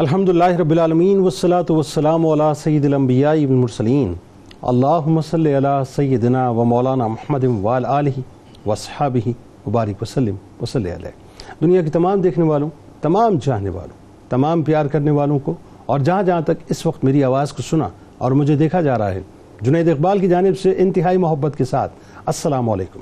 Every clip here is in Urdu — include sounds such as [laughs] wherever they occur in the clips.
الحمد للہ رب العالمین والصلاة والسلام علی سید الانبیاء والمرسلین اللہم صلی علی سیدنا و مولانا محمد وال آلہ وصحابہ مبارک وسلم وصلی علیہ. دنیا کی تمام دیکھنے والوں، تمام چاہنے والوں، تمام پیار کرنے والوں کو اور جہاں جہاں تک اس وقت میری آواز کو سنا اور مجھے دیکھا جا رہا ہے، جنید اقبال کی جانب سے انتہائی محبت کے ساتھ، السلام علیکم۔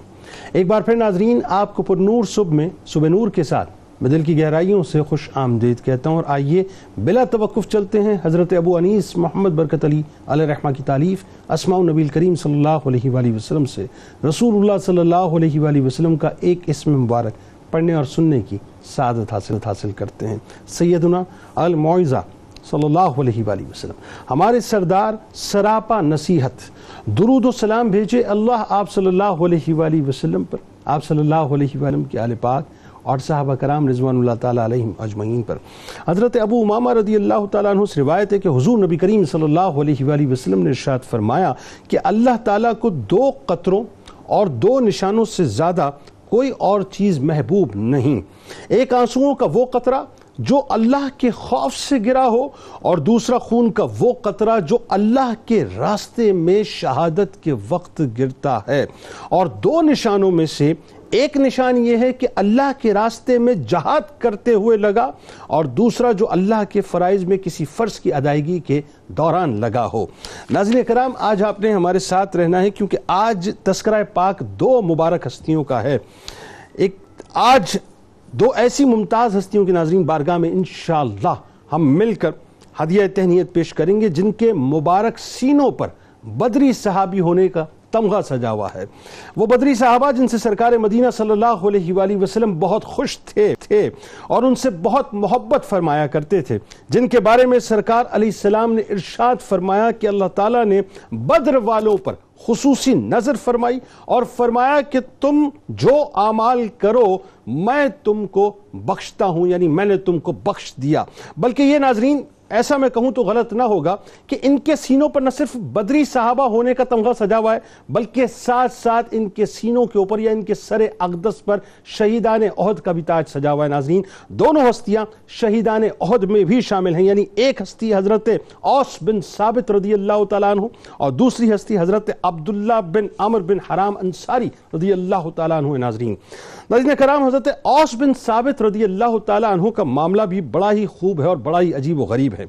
ایک بار پھر ناظرین، آپ کو پر نور صبح میں، صبح نور کے ساتھ میں دل کی گہرائیوں سے خوش آمدید کہتا ہوں اور آئیے بلا توقف چلتے ہیں حضرت ابو انیس محمد برکت علی علیہ رحمہ کی تعلیف اسماء نبی کریم صلی اللہ علیہ وآلہ وسلم سے۔ رسول اللہ صلی اللہ علیہ وآلہ وسلم کا ایک اسم مبارک پڑھنے اور سننے کی سعادت حاصل حاصل کرتے ہیں۔ سیدنا المعزہ صلی اللہ علیہ وآلہ وسلم، ہمارے سردار سراپا نصیحت، درود و سلام بھیجے اللہ آپ صلی اللہ علیہ وآلہ وسلم پر۔ آپ صلی اللہ علیہ وسلم کے آل پاک اور صحابہ کرام رضوان اللہ تعالیٰ علیہم اجمعین پر۔ حضرت ابو امامہ رضی اللہ تعالیٰ عنہ سے روایت ہے کہ حضور نبی کریم صلی اللہ علیہ وآلہ وسلم نے ارشاد فرمایا کہ اللہ تعالیٰ کو دو قطروں اور دو نشانوں سے زیادہ کوئی اور چیز محبوب نہیں۔ ایک آنسوؤں کا وہ قطرہ جو اللہ کے خوف سے گرا ہو اور دوسرا خون کا وہ قطرہ جو اللہ کے راستے میں شہادت کے وقت گرتا ہے۔ اور دو نشانوں میں سے ایک نشان یہ ہے کہ اللہ کے راستے میں جہاد کرتے ہوئے لگا اور دوسرا جو اللہ کے فرائض میں کسی فرض کی ادائیگی کے دوران لگا ہو۔ ناظرین کرام، آج آپ نے ہمارے ساتھ رہنا ہے کیونکہ آج تذکرہ پاک دو مبارک ہستیوں کا ہے۔ ایک آج دو ایسی ممتاز ہستیوں کی ناظرین بارگاہ میں انشاءاللہ ہم مل کر ہدیہ تہنیت پیش کریں گے، جن کے مبارک سینوں پر بدری صحابی ہونے کا تمغہ سجا ہوا ہے۔ وہ بدری صحابہ جن سے سرکار مدینہ صلی اللہ علیہ وآلہ وسلم بہت خوش تھے تھے اور ان سے بہت محبت فرمایا کرتے تھے۔ جن کے بارے میں سرکار علیہ السلام نے ارشاد فرمایا کہ اللہ تعالیٰ نے بدر والوں پر خصوصی نظر فرمائی اور فرمایا کہ تم جو اعمال کرو، میں تم کو بخشتا ہوں یعنی میں نے تم کو بخش دیا۔ بلکہ یہ ناظرین ایسا میں کہوں تو غلط نہ ہوگا کہ ان کے سینوں پر نہ صرف بدری صحابہ ہونے کا تمغہ سجا ہوا ہے، بلکہ ساتھ ساتھ ان کے سینوں کے اوپر یا ان کے سر اقدس پر شہیدان عہد کا بھی تاج سجا ہوا ہے، ناظرین۔ دونوں ہستیاں شہیدان عہد میں بھی شامل ہیں یعنی ایک ہستی حضرت اوس بن ثابت رضی اللہ تعالیٰ عنہ اور دوسری ہستی حضرت عبداللہ بن عمر بن حرام انصاری رضی اللہ تعالیٰ عنہ ناظرین۔ ناظرین کرام، حضرت اوس بن ثابت رضی اللہ تعالیٰ عنہ کا معاملہ بھی بڑا ہی خوب ہے اور بڑا ہی عجیب و غریب ہے۔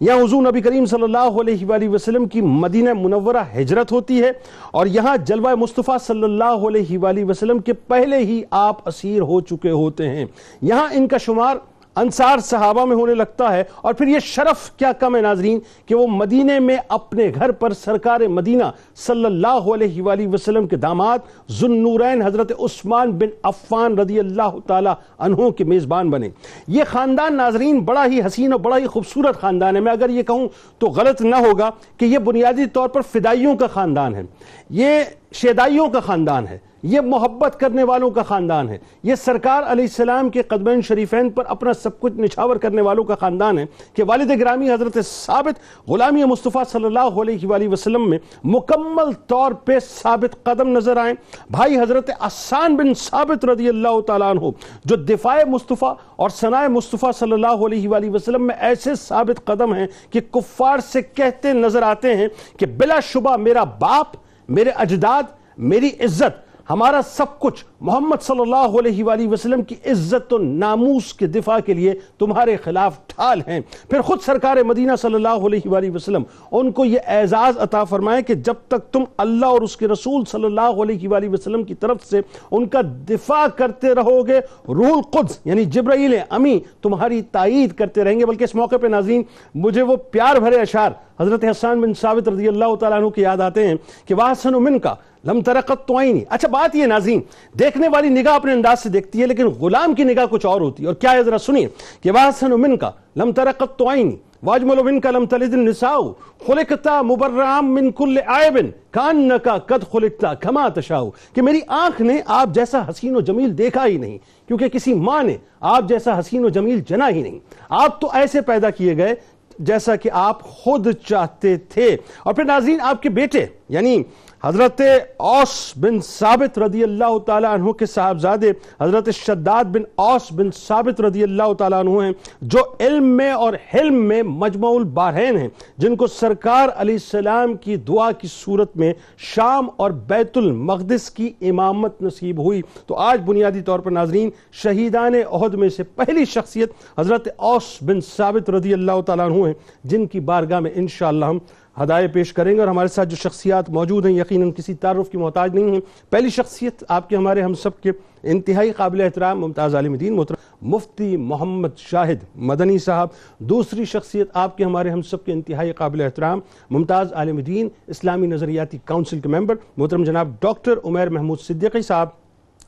یہاں حضور نبی کریم صلی اللہ علیہ وآلہ وسلم کی مدینہ منورہ ہجرت ہوتی ہے اور یہاں جلوہ مصطفیٰ صلی اللہ علیہ وآلہ وسلم کے پہلے ہی آپ اسیر ہو چکے ہوتے ہیں۔ یہاں ان کا شمار انصار صحابہ میں ہونے لگتا ہے اور پھر یہ شرف کیا کم ہے ناظرین کہ وہ مدینے میں اپنے گھر پر سرکار مدینہ صلی اللہ علیہ وآلہ وسلم کے داماد ذنورین حضرت عثمان بن عفان رضی اللہ تعالی عنہ کے میزبان بنے۔ یہ خاندان ناظرین بڑا ہی حسین اور بڑا ہی خوبصورت خاندان ہے۔ میں اگر یہ کہوں تو غلط نہ ہوگا کہ یہ بنیادی طور پر فدائیوں کا خاندان ہے۔ یہ شیدائیوں کا خاندان ہے، یہ محبت کرنے والوں کا خاندان ہے۔ یہ سرکار علیہ السلام کے قدمین شریفین پر اپنا سب کچھ نچھاور کرنے والوں کا خاندان ہے کہ والد گرامی حضرت ثابت غلامی مصطفیٰ صلی اللہ علیہ وآلہ وسلم میں مکمل طور پہ ثابت قدم نظر آئیں۔ بھائی حضرت عسان بن ثابت رضی اللہ تعالیٰ عنہ، جو دفاع مصطفیٰ اور ثناء مصطفیٰ صلی اللہ علیہ وآلہ وسلم میں ایسے ثابت قدم ہیں کہ کفار سے کہتے نظر آتے ہیں کہ بلا شبہ میرا باپ میرے اجداد، میری عزت، ہمارا سب کچھ، محمد صلی اللہ علیہ وآلہ وسلم کی عزت و ناموس کے دفاع کے لیے تمہارے خلاف ٹھال ہیں۔ پھر خود سرکار مدینہ صلی اللہ علیہ وآلہ وسلم ان کو یہ اعزاز عطا فرمائے کہ جب تک تم اللہ اور اس کے رسول صلی اللہ علیہ وآلہ وسلم کی طرف سے ان کا دفاع کرتے رہو گے روح القدس یعنی جبرائیل امی تمہاری تائید کرتے رہیں گے۔ بلکہ اس موقع پہ ناظرین، مجھے وہ پیار بھرے اشعار حضرت حسان بن ثابت رضی اللہ تعالیٰ عنہ کی یاد آتے ہیں کہ وَحَسَنُ مِنْكَ لم ترقت تو آئینی اچھا بات یہ ناظرین، دیکھنے والی نگاہ اپنے انداز سے دیکھتی ہے، لیکن غلام کی نگاہ کچھ اور ہوتی ہے۔ اور کیا ہے ذرا سنیے کہ وَحَسَنُ مِنْكَ لم ترقت تو آئینی واجمل منك لم تلد النساء۔ خلقت مبرعا من كل عيب۔ كانك قد خلقت كما تشاء۔ کہ میری آنکھ نے آپ جیسا حسین و جمیل دیکھا ہی نہیں، کیونکہ کسی ماں نے آپ جیسا حسین و جمیل جنا ہی نہیں۔ آپ تو ایسے پیدا کیے گئے جیسا کہ آپ خود چاہتے تھے۔ اور پھر ناظرین آپ کے بیٹے یعنی حضرت اوس بن ثابت رضی اللہ تعالیٰ عنہ کے صاحبزادے حضرت شداد بن اوس بن ثابت رضی اللہ تعالیٰ عنہ ہیں، جو علم میں اور حلم میں مجمع البارین ہیں، جن کو سرکار علیہ السلام کی دعا کی صورت میں شام اور بیت المقدس کی امامت نصیب ہوئی۔ تو آج بنیادی طور پر ناظرین، شہیدان عہد میں سے پہلی شخصیت حضرت اوس بن ثابت رضی اللہ تعالیٰ عنہ ہیں، جن کی بارگاہ میں انشاءاللہ ہم ہدایے پیش کریں گے اور ہمارے ساتھ جو شخصیات موجود ہیں، یقیناً کسی تعارف کی محتاج نہیں ہیں۔ پہلی شخصیت آپ کے ہمارے ہم سب کے انتہائی قابل احترام، ممتاز عالم دین محترم، مفتی محمد شاہد مدنی صاحب۔ دوسری شخصیت آپ کے ہمارے ہم سب کے انتہائی قابل احترام، ممتاز عالم دین اسلامی نظریاتی کونسل کے ممبر۔ محترم جناب ڈاکٹر عمیر محمود صدیقی صاحب۔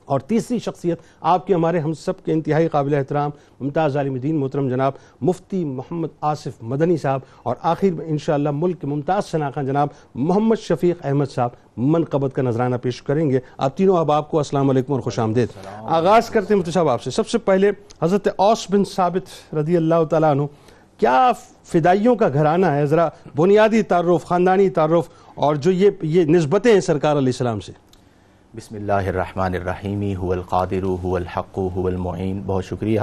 اور تیسری شخصیت آپ کے ہمارے ہم سب کے انتہائی قابل احترام ممتاز عالم دین محترم جناب مفتی محمد آصف مدنی صاحب اور آخر میں انشاءاللہ ملک کے ممتاز شناخہ جناب محمد شفیق احمد صاحب منقبت کا نظرانہ پیش کریں گے۔ آپ تینوں احباب کو السلام علیکم اور خوش آمدید۔ آغاز کرتے ہیں مفتی صاحب آپ سے۔ سب سے پہلے حضرت اوس بن ثابت رضی اللہ تعالیٰ عنہ، کیا فدائیوں کا گھرانہ ہے؟ ذرا بنیادی تعارف، خاندانی تعارف اور جو یہ یہ نسبتیں ہیں سرکار علیہ السلام سے۔ بسم اللہ الرحمن الرحیمی هو القادر هو الحق هو المعین بہت شکریہ۔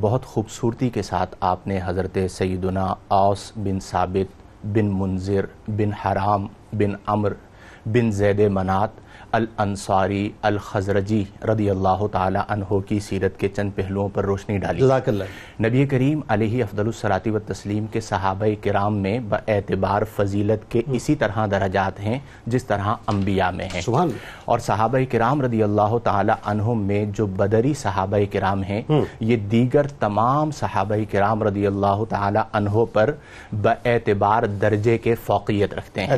بہت خوبصورتی کے ساتھ آپ نے حضرت سیدنا اوس بن ثابت بن منظر بن حرام بن امر بن زید منات الانصاری الخزرجی رضی اللہ تعالی عنہ کی سیرت کے چند پہلوؤں پر روشنی ڈالی۔ جزاک اللہ۔ نبی کریم علیہ افضل الصلاۃ و تسلیم کے صحابہ کرام میں اعتبار فضیلت کے اسی طرح درجات ہیں جس طرح انبیاء میں ہیں۔ سبحان اور صحابہ کرام رضی اللہ تعالی عنہ میں جو بدری صحابہ کرام ہیں یہ دیگر تمام صحابہ کرام رضی اللہ تعالی عنہ پر اعتبار درجے کے فوقیت رکھتے ہیں۔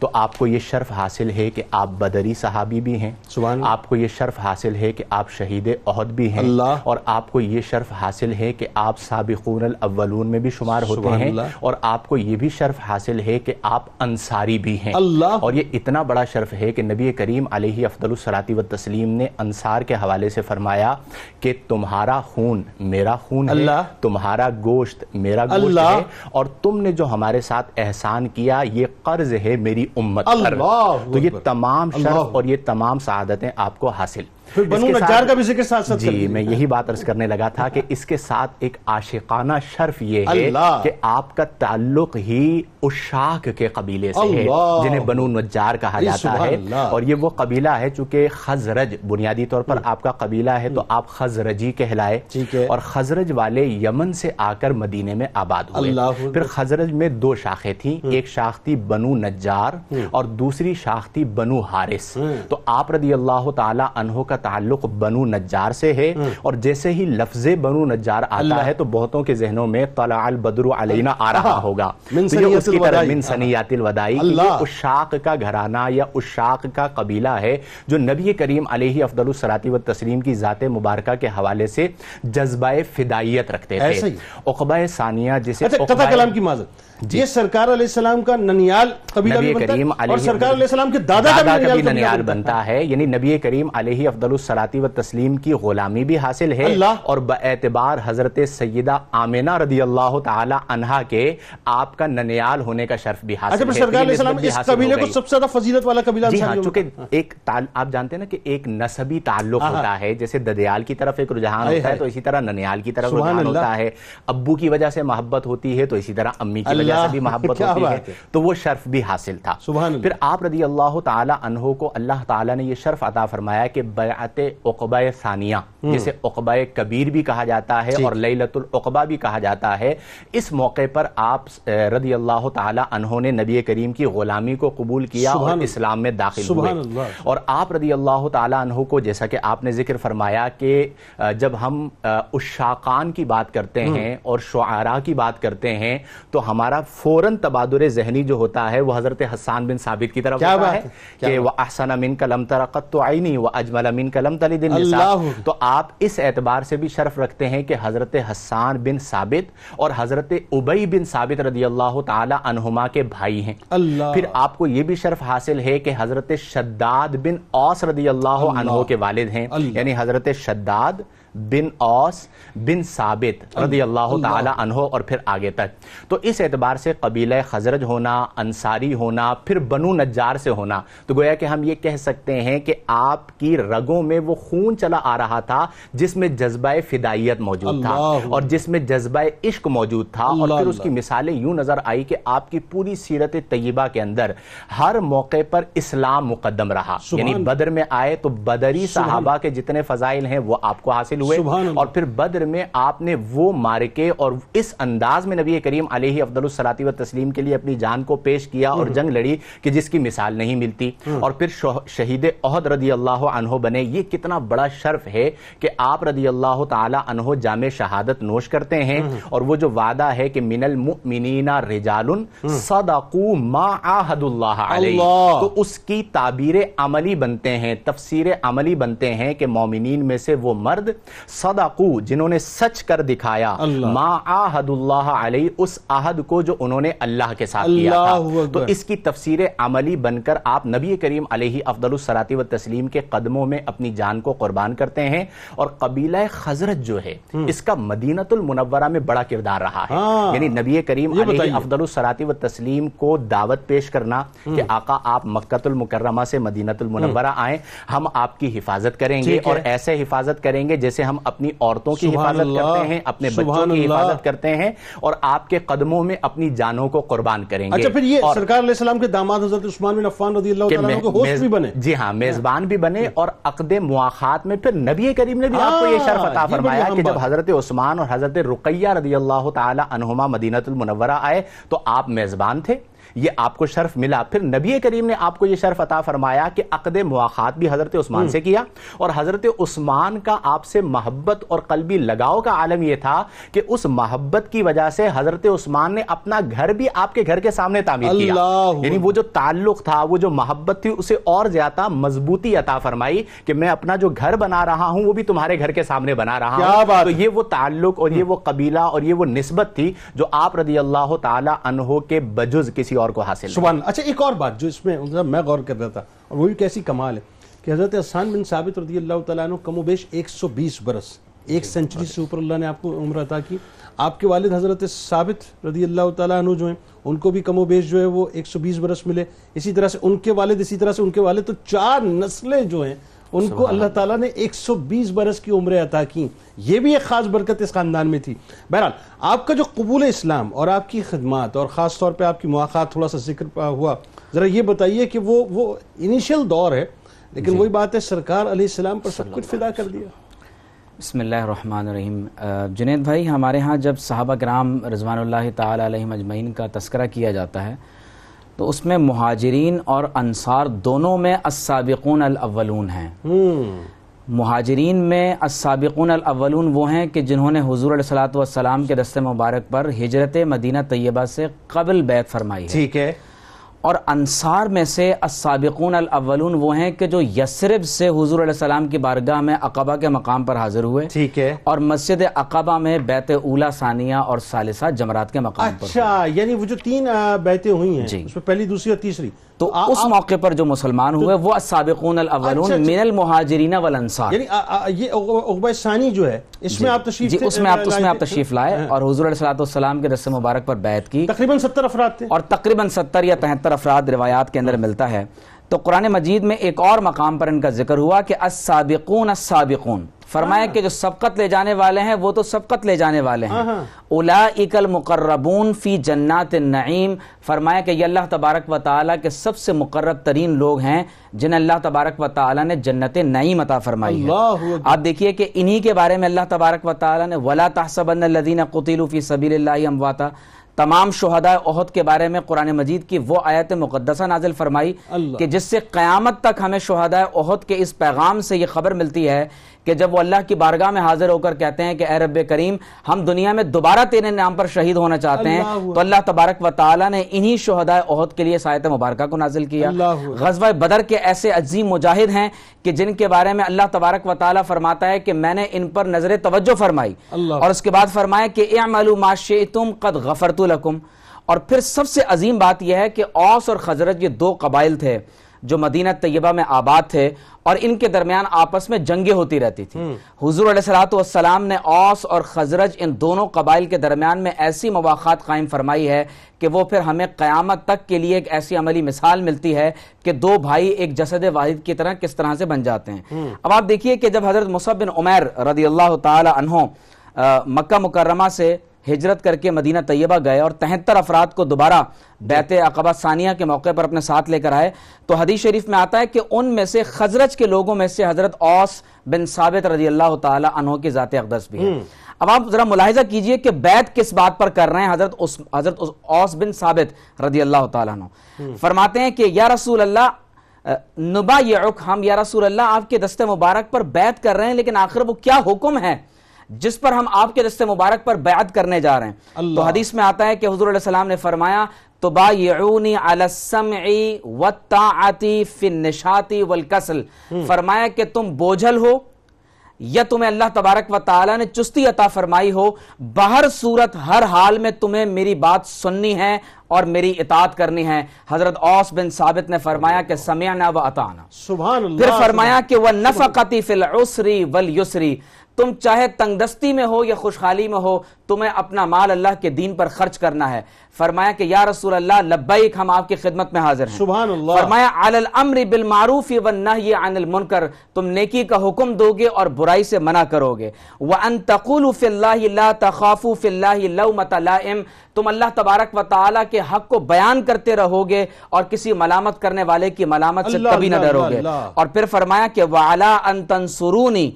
تو آپ کو یہ شرف حاصل ہے کہ آپ بدری صحابی بھی ہیں۔ سبحان آپ کو یہ شرف حاصل ہے کہ آپ شہید عہد بھی ہیں۔ اللہ۔ اور آپ کو یہ شرف حاصل ہے کہ آپ سابقون الاولون میں بھی شمار ہوتے ہیں۔ اور آپ کو یہ بھی شرف حاصل ہے کہ آپ انصاری بھی ہیں۔ اللہ۔ اور یہ اتنا بڑا شرف ہے کہ نبی کریم علیہ افضل الصلاۃ و تسلیم نے انصار کے حوالے سے فرمایا کہ تمہارا خون میرا خون ہے تمہارا گوشت میرا گوشت ہے۔ اور تم نے جو ہمارے ساتھ احسان کیا یہ قرض ہے میری امت پر۔ تو یہ تمام شرف اور یہ تمام سعادتیں آپ کو حاصل بنو نجار کا بھی ذکر ساتھ ساتھ جی۔ میں یہی بات عرض کرنے لگا تھا کہ اس کے ساتھ ایک عاشقانہ شرف یہ ہے کہ آپ کا تعلق ہی اشاق کے قبیلے سے ہے جنہیں بنو نجار کہا جاتا ہے۔ اور یہ وہ قبیلہ ہے چونکہ خزرج بنیادی طور پر آپ کا قبیلہ ہے تو آپ خزرجی کہلائے۔ اور خزرج والے یمن سے آ کر مدینے میں آباد ہوئے۔ پھر خزرج میں دو شاخیں تھیں ایک شاخ تھی بنو نجار اور دوسری شاخ تھی بنو حارس تو آپ رضی اللہ تعالی عنہ کا تعلق بنو نجار سے ہے اور جیسے ہی لفظ بنو نجار آتا ہے تو بہتوں کے ذہنوں میں طلع البدر علینا آ رہا ہوگا من تو یہ اس کی طرح۔ من سنیات۔ یہ اشاق کا گھرانہ یا اشاق کا قبیلہ ہے جو نبی کریم علیہ افضل الصلاۃ و تسلیم کی ذات مبارکہ کے حوالے سے جذبہ فدائیت رکھتے تھے ہی۔ عقبہ ثانیہ جسے اچھا کلام کی معذرت یہ سرکار علیہ السلام کا ننیال قبیلہ بھی بنتا کریم ہے علیہ اور سرکار علیہ السلام کے دادا کا بھی ننیال بنتا ہے۔ یعنی نبی کریم علیہ افضل الصلاۃ و تسلیم کی غلامی بھی حاصل ہے اور باعتبار حضرت سیدہ آمینہ رضی اللہ تعالی عنہا کے آپ کا ننیال ہونے کا شرف بھی اچھا حاصل پھر ہے۔ سرکار علیہ السلام نسبت بھی اس قبیلے کو۔ سب سے زیادہ فضیلت والا قبیلہ جی ہاں چونکہ ایک آپ جانتے ہیں نا کہ ایک نسبی تعلق ہوتا ہے۔ جیسے ددیال کی طرف ایک رجحان ہوتا ہے۔ تو اسی طرح ننیال کی طرف رجحان۔ ہوتا ہے۔ ابو کی وجہ سے محبت ہوتی ہے تو اسی طرح امی کی وجہ سے بھی محبت [laughs] ہوتی ہے۔ تو وہ شرف بھی حاصل تھا۔ پھر آپ رضی اللہ تعالی عنہ کو اللہ تعالی نے یہ شرف عطا فرمایا کہ بیعت عقبہ ثانیہ۔ جسے عقبہ کبیر بھی کہا جاتا ہے اور لیلت العقبہ بھی کہا جاتا ہے۔ اس موقع پر آپ رضی اللہ تعالی عنہ نے نبی کریم کی غلامی کو قبول کیا اور اسلام میں داخل ہوئے۔ اور آپ رضی اللہ تعالی عنہ کو جیسا کہ آپ نے ذکر فرمایا کہ جب ہم اشاقان کی بات کرتے ہیں اور شعراء کی بات کرتے ہیں تو ہمارا فوراً تبادر ذہنی جو ہوتا ہے وہ حضرت حسان بن ثابت کی طرف ہوتا ہے کہ وَأَحْسَنَ مِنْكَ لَمْ تَرَقَتُ عَيْنِي وَأَجْمَلَ مِنْكَ لَمْ تَلِدِ النِّسَاء۔ تو آپ اس اعتبار سے بھی شرف رکھتے ہیں کہ حضرت حسان بن ثابت اور حضرت عبی بن ثابت رضی اللہ تعالی عنہما کے بھائی ہیں۔ پھر آپ کو یہ بھی شرف حاصل ہے کہ حضرت شداد بن اوس رضی اللہ عنہ کے والد ہیں۔ یعنی حضرت شداد بن اوس بن ثابت رضی اللہ تعالی عنہ اور پھر آگے تک۔ تو اس اعتبار سے قبیلہ خزرج ہونا انصاری ہونا پھر بنو نجار سے ہونا۔ تو گویا کہ ہم یہ کہہ سکتے ہیں کہ آپ کی رگوں میں وہ خون چلا آ رہا تھا جس میں جذبہ فدائیت موجود تھا اور جس میں جذبہ عشق موجود تھا۔ اور پھر اس کی مثالیں یوں نظر آئی کہ آپ کی پوری سیرت طیبہ کے اندر ہر موقع پر اسلام مقدم رہا۔ یعنی بدر میں آئے تو بدری صحابہ کے جتنے فضائل ہیں وہ آپ کو حاصل ہوئے۔ اور پھر بدر میں آپ نے وہ مارکے اور اس انداز میں نبی کریم علیہ افضل الصلاتی و تسلیم کے لیے اپنی جان کو پیش کیا اور جنگ لڑی کہ جس کی مثال نہیں ملتی۔ اور پھر شہید احد رضی اللہ عنہ بنے۔ یہ کتنا بڑا شرف ہے کہ آپ رضی اللہ تعالی عنہ جامع شہادت نوش کرتے ہیں اور وہ جو وعدہ ہے کہ من المؤمنین رجال صدقوا ما عاہد اللہ۔ علیہ۔ تو اس کی تعبیر عملی بنتے ہیں تفسیر عملی بنتے ہیں کہ مومنین میں سے وہ مرد صدقو جنہوں نے سچ کر دکھایا ما آہد اللہ علیہ اس آہد کو جو انہوں نے اللہ کے ساتھ کیا تھا۔ تو اس کی تفسیر عملی بن کر آپ نبی کریم علیہ افضل الصلاتی و تسلیم کے قدموں میں اپنی جان کو قربان کرتے ہیں اور قبیلہ خزرت جو ہے اس کا مدینت المنورہ میں بڑا کردار رہا ہے۔ یعنی نبی کریم علیہ افضل الصلاتی و تسلیم کو دعوت پیش کرنا کہ آقا آپ مکت المکرمہ سے مدینت المنورہ آئیں ہم آپ کی حفاظت کریں گے اور ایسے حفاظت کریں گے جیسے ہم اپنی عورتوں کی حفاظت کرتے ہیں اپنے بچوں کی حفاظت کرتے ہیں اور آپ کے قدموں میں اپنی جانوں کو قربان کریں گے۔ اچھا پھر یہ سرکار علیہ السلام کے داماد حضرت عثمان بن عفان رضی اللہ تعالیٰ کو ہوسٹ بھی بنے۔ جی ہاں میزبان بھی بنے اور عقد مواخات میں پھر نبی کریم نے بھی آپ کو یہ شرف عطا فرمایا کہ جب حضرت عثمان اور حضرت رقیہ رضی اللہ تعالی عنہما مدینہ المنورہ آئے تو آپ میزبان تھے۔ یہ آپ کو شرف ملا۔ پھر نبی کریم نے آپ کو یہ شرف عطا فرمایا کہ عقد مواخات بھی حضرت عثمان سے کیا۔ اور حضرت عثمان کا آپ سے محبت اور قلبی لگاؤ کا عالم یہ تھا کہ اس محبت کی وجہ سے حضرت عثمان نے اپنا گھر بھی آپ کے گھر کے سامنے تعمیر کیا۔ یعنی وہ جو تعلق تھا وہ جو محبت تھی اسے اور زیادہ مضبوطی عطا فرمائی کہ میں اپنا جو گھر بنا رہا ہوں وہ بھی تمہارے گھر کے سامنے بنا رہا ہوں۔ تو یہ وہ تعلق اور یہ وہ قبیلہ اور یہ وہ نسبت تھی جو آپ رضی اللہ تعالی عنہ کے بجز کسی اور کو حاصل سبحان اچھا ایک اور بات جو اس میں میں غور کر رہا تھا اور وہ بھی کیسی کمال ہے کہ حضرت حسان بن ثابت رضی اللہ تعالیٰ عنہ کم و بیش ایک سو بیس برس ایک سنچری سے اوپر اللہ نے آپ کو عمر عطا کی۔ آپ کے والد حضرت ثابت رضی اللہ تعالیٰ عنہ جو ہیں ان کو بھی کم و بیش جو ہے وہ ایک سو بیس برس ملے۔ اسی طرح سے ان کے والد اسی طرح سے ان کے والد تو چار نسلیں جو ہیں ان کو اللہ تعالیٰ نے ایک سو بیس برس کی عمریں عطا کی یہ بھی ایک خاص برکت اس خاندان میں تھی۔ بہرحال آپ کا جو قبول اسلام اور آپ کی خدمات اور خاص طور پہ آپ کی مواقع تھوڑا سا ذکر ہوا۔ ذرا یہ بتائیے کہ وہ وہ انیشیل دور ہے لیکن جی۔ وہی بات ہے سرکار علیہ السلام پر سب کچھ فدا کر دیا۔ بسم اللہ الرحمن الرحیم۔ جنید بھائی ہمارے ہاں جب صحابہ کرام رضوان اللہ تعالی علیہ مجمعین کا تذکرہ کیا جاتا ہے تو اس میں مہاجرین اور انصار دونوں میں السابقون الاولون ہیں۔ مہاجرین میں السابقون الاولون وہ ہیں کہ جنہوں نے حضور علیہ السلاۃ والسلام کے دست مبارک پر ہجرت مدینہ طیبہ سے قبل بیت فرمائی ہے۔ ٹھیک ہے۔ اور انصار میں سے السابقون الاولون وہ ہیں کہ جو یسرب سے حضور علیہ السلام کی بارگاہ میں عقبہ کے مقام پر حاضر ہوئے ٹھیک ہے۔ اور مسجد عقبہ میں بیت اولا ثانیہ اور ثالثہ جمرات کے مقام پر اچھا یعنی وہ جو تین بیتیں ہوئی ہیں جی۔ اس میں پہلی دوسری اور تیسری۔ تو اس موقع پر جو مسلمان ہوئے وہ السابقون الاولون اچھا، اچھا۔ من المہاجرین والانصار۔ یعنی یہ عقبہ ثانی جو ہے اس میں آپ تشریف جی اس میں آپ اس میں آپ تشریف لائے ہاں۔ اور حضور علیہ السلام کے رسم مبارک پر بیعت کی۔ تقریباً ستر افراد تھے۔ اور تقریباً ستر یا تہتر افراد روایات کے اندر ملتا ہے۔ تو قرآن مجید میں ایک اور مقام پر ان کا ذکر ہوا کہ السابقون السابقون۔ فرمایا کہ جو سبقت لے جانے والے ہیں وہ تو سبقت لے جانے والے ہیں اولئک المقربون فی جنات النعیم فرمایا کہ یہ اللہ تبارک و تعالیٰ کے سب سے مقرب ترین لوگ ہیں جنہیں اللہ تبارک و تعالیٰ نے جنت نعیم عطا فرمائی ہے۔ آپ دیکھیے کہ انہی کے بارے میں اللہ تبارک و تعالیٰ نے ولا تحسبن الذین قتلوا فی سبیل اللہ امواتا تمام شہداء احد کے بارے میں قرآن مجید کی وہ آیت مقدسہ نازل فرمائی۔ کہ جس سے قیامت تک ہمیں شہداء احد کے اس پیغام سے یہ خبر ملتی ہے کہ جب وہ اللہ کی بارگاہ میں حاضر ہو کر کہتے ہیں کہ اے رب کریم ہم دنیا میں دوبارہ تیرے نام پر شہید ہونا چاہتے ہیں تو اللہ تبارک و تعالیٰ نے انہی شہداء احد کے لیے سایت مبارکہ کو نازل کیا۔ غزوہ بدر کے ایسے عظیم مجاہد ہیں کہ جن کے بارے میں اللہ تبارک و تعالیٰ فرماتا ہے کہ میں نے ان پر نظر توجہ فرمائی۔ اور اس کے بعد فرمایا کہ اعملوا ما شئتم قد غفرت لکم۔ اور پھر سب سے عظیم بات یہ ہے کہ اوس اور خزرج یہ دو قبائل تھے۔ جو مدینہ طیبہ میں آباد تھے اور ان کے درمیان آپس میں جنگیں ہوتی رہتی تھی حضور علیہ والسلام نے اوس اور خزرج ان دونوں قبائل کے درمیان میں ایسی مواخات قائم فرمائی ہے کہ وہ پھر ہمیں قیامت تک کے لیے ایک ایسی عملی مثال ملتی ہے کہ دو بھائی ایک جسد واحد کی طرح کس طرح سے بن جاتے ہیں۔ اب آپ دیکھیے کہ جب حضرت مصعب بن عمیر رضی اللہ تعالی عنہ مکہ مکرمہ سے ہجرت کر کے مدینہ طیبہ گئے اور تہتر افراد کو دوبارہ بیت عقبہ ثانیہ کے موقع پر اپنے ساتھ لے کر آئے۔ تو حدیث شریف میں آتا ہے کہ ان میں سے خزرج کے لوگوں میں سے حضرت اوس بن ثابت رضی اللہ تعالی عنہ کی ذات اقدس بھی ہے۔ اب آپ ذرا ملاحظہ کیجیے کہ بیت کس بات پر کر رہے ہیں حضرت اس حضرت اوس بن ثابت رضی اللہ تعالیٰ عنہ۔ فرماتے ہیں کہ یا رسول اللہ نبا ہم یا رسول اللہ آپ کے دست مبارک پر بیعت کر رہے ہیں لیکن آخر وہ کیا حکم ہے؟ جس پر ہم آپ کے دست مبارک پر بیعت کرنے جا رہے ہیں۔ تو حدیث میں آتا ہے کہ حضور علیہ السلام نے فرمایا تو بایعونی علی السمع والطاعتی فی النشاط والکسل فرمایا کہ تم بوجھل ہو یا تمہیں اللہ تبارک و تعالی نے چستی عطا فرمائی ہو بہر صورت ہر حال میں تمہیں میری بات سننی ہے اور میری اطاعت کرنی ہے۔ حضرت اوس بن ثابت نے فرمایا کہ سمعنا و اطعنا۔ سبحان اللہ پھر فرمایا کہ وہ نفقتی فی العسری والیسری۔ تم چاہے تنگ دستی میں ہو یا خوشحالی میں ہو تمہیں اپنا مال اللہ کے دین پر خرچ کرنا ہے۔ فرمایا کہ یا رسول اللہ لبیک ہم آپ کی خدمت میں حاضر ہیں۔ سبحان اللہ۔ فرمایا علی الامر بالمعروف والنہی عن المنکر تم نیکی کا حکم دو گے اور برائی سے منع کرو گے وان تقولوا فی اللہ لا تخافوا فی اللہ لومۃ لائم تم اللہ تبارک و تعالی کے حق کو بیان کرتے رہو گے اور کسی ملامت کرنے والے کی ملامت سے کبھی نہ ڈرو گے۔ اور پھر فرمایا کہ وعلا ان تنصرونی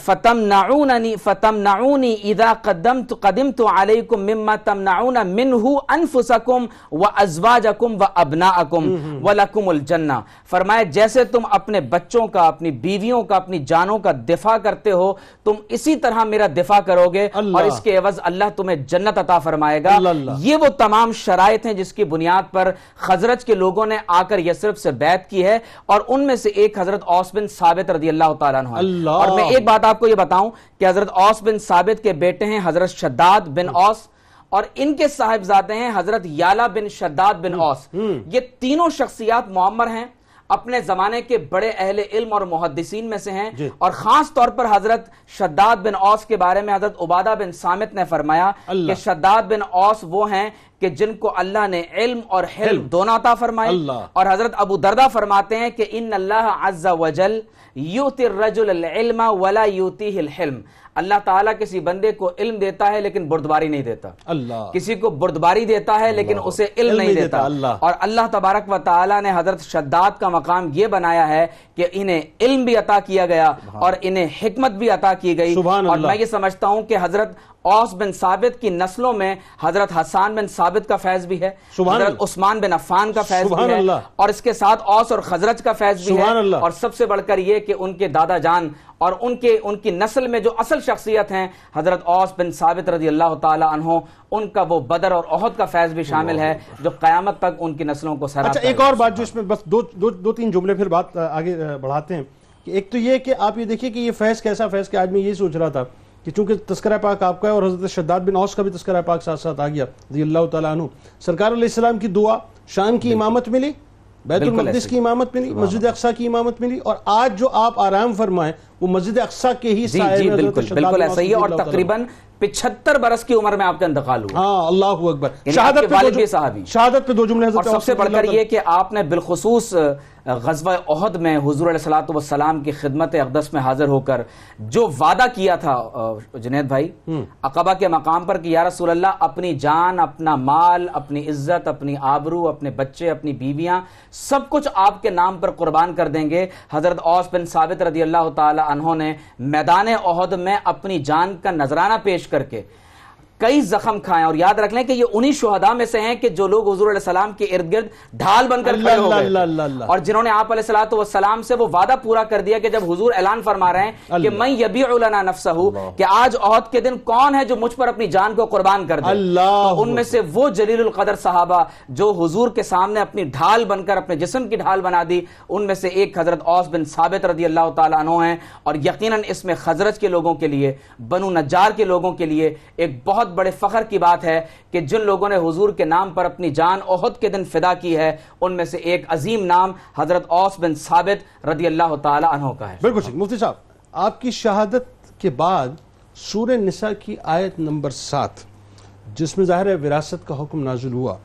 فتمنعوننی فتمنعونی اذا قدمت قدمت علیکم مما تمنعون منہ انفسکم وازواجکم وابناءکم ولکم الجنہ فرمایا جیسے تم اپنے بچوں کا اپنی بیویوں کا اپنی جانوں کا دفاع کرتے ہو تم اسی طرح میرا دفاع کرو گے۔ اور اس کے عوض اللہ تمہیں جنت عطا فرمائے گا۔ یہ وہ تمام شرائط ہیں جس کی بنیاد پر خزرج کے لوگوں نے آ کر یسرف سے بیعت کی ہے اور ان میں سے ایک حضرت اوس بن ثابت رضی اللہ تعالیٰ عنہ۔ اور میں ایک بات آپ کو یہ بتاؤں کہ حضرت اوس بن ثابت کے بیٹے ہیں حضرت شداد بن اوس اور ان کے صاحبزادے ہیں حضرت یالا بن شداد بن اوس یہ تینوں شخصیات معمر ہیں اپنے زمانے کے بڑے اہل علم اور محدثین میں سے ہیں جی۔ اور خاص طور پر حضرت شداد بن اوس کے بارے میں حضرت عبادہ بن سامت نے فرمایا۔ کہ شداد بن اوس وہ ہیں کہ جن کو اللہ نے علم اور حلم دونوں عطا فرمائے۔ اور حضرت ابو دردہ فرماتے ہیں کہ ان اللہ عز وجل یوتی الرجل العلم ولا یوتیہ الحلم اللہ تعالیٰ کسی بندے کو علم دیتا ہے لیکن بردباری نہیں دیتا۔ اللہ۔ کسی کو بردباری دیتا ہے لیکن اسے علم علم نہیں دیتا۔ دیتا، اللہ۔ اور اللہ تبارک و تعالی نے حضرت شداد کا مقام یہ بنایا ہے کہ انہیں علم بھی عطا کیا گیا اور انہیں حکمت بھی عطا کی گئی۔ اور اللہ۔ میں یہ سمجھتا ہوں کہ حضرت اوس بن ثابت کی نسلوں میں حضرت حسان بن ثابت کا فیض بھی ہے سبحان حضرت۔ عثمان بن عفان کا فیض سبحان بھی ہے۔ اور اس کے ساتھ اوس اور خزرج کا فیض بھی ہے۔ اور سب سے بڑھ کر یہ کہ ان کے دادا جان اور ان کے ان کی نسل میں جو اصل شخصیت ہیں حضرت اوس بن ثابت رضی اللہ تعالی عنہ ان کا وہ بدر اور احد کا فیض بھی شامل ہے جو قیامت تک ان کی نسلوں کو سراتا اچھا ایک اور بات جو اس میں بس دو دو دو تین جملے پھر بات آگے بڑھاتے ہیں کہ ایک تو یہ کہ آپ یہ دیکھیے کہ یہ فیض کیسا فیض کہ آج میں یہ سوچ رہا تھا کہ چونکہ تذکرہ پاک آپ کا ہے اور حضرت شداد بن اوس کا بھی تذکرہ پاک ساتھ ساتھ آ گیا رضی اللہ تعالیٰ عنہ۔ سرکار علیہ السلام کی دعا شام کی امامت ملی بیت المقدس کی امامت ملی مسجد اقصا کی امامت ملی اور آج جو آپ آرام فرمائیں وہ مسجد اقصا کے ہی جی جی بالکل بالکل ایسا ہی ہے اور۔ تقریباً پچھتر برس کی عمر میں آپ کا انتقال ہوا۔ ہاں اللہ اکبر۔ یعنی شہادت پہ دو صحابی۔ شہادت پہ دو جملے اور سب سے بڑھ کر یہ کہ آپ نے بالخصوص غزوہ عہد میں حضور علیہ الصلوۃ والسلام کی خدمت اقدس میں حاضر ہو کر جو وعدہ کیا تھا جنید بھائی عقبہ کے مقام پر کہ یا رسول اللہ اپنی جان اپنا مال اپنی عزت اپنی آبرو اپنے بچے اپنی بیویاں سب کچھ آپ کے نام پر قربان کر دیں گے۔ حضرت اوس بن ثابت رضی اللہ تعالی عنہ نے میدان عہد میں اپنی جان کا نذرانہ پیش کر کے کئی زخم کھائے اور یاد رکھ لیں کہ یہ انہی شہداء میں سے ہیں کہ جو لوگ حضور علیہ السلام کے ارد گرد ڈھال بن کر کھڑے ہو گئے۔ اور جنہوں نے آپ علیہ والسلام سے وہ وعدہ پورا کر دیا کہ جب حضور اعلان فرما رہے ہیں کہ۔ میں یبیع لنا نفسہ کہ آج عہد کے دن کون ہے جو مجھ پر اپنی جان کو قربان کر دے تو ان میں سے وہ جلیل القدر صحابہ جو حضور کے سامنے اپنی ڈھال بن کر اپنے جسم کی ڈھال بنا دی ان میں سے ایک حضرت اوس بن ثابت رضی اللہ تعالیٰ عنہ ہیں اور یقیناً اس میں خزرج کے لوگوں کے لیے بنو نجار کے لوگوں کے لیے ایک بہت بڑے فخر کی بات ہے کہ جن لوگوں نے حضور کے نام پر اپنی جان عہد کے دن فدا کی ہے ان میں سے ایک عظیم نام حضرت اوس بن ثابت رضی اللہ تعالیٰ عنہ کا ہے۔ بالکل ٹھیک مفتی صاحب آپ کی شہادت کے بعد سورہ نساء کی آیت نمبر سات جس میں ظاہر ہے وراثت کا حکم نازل ہوا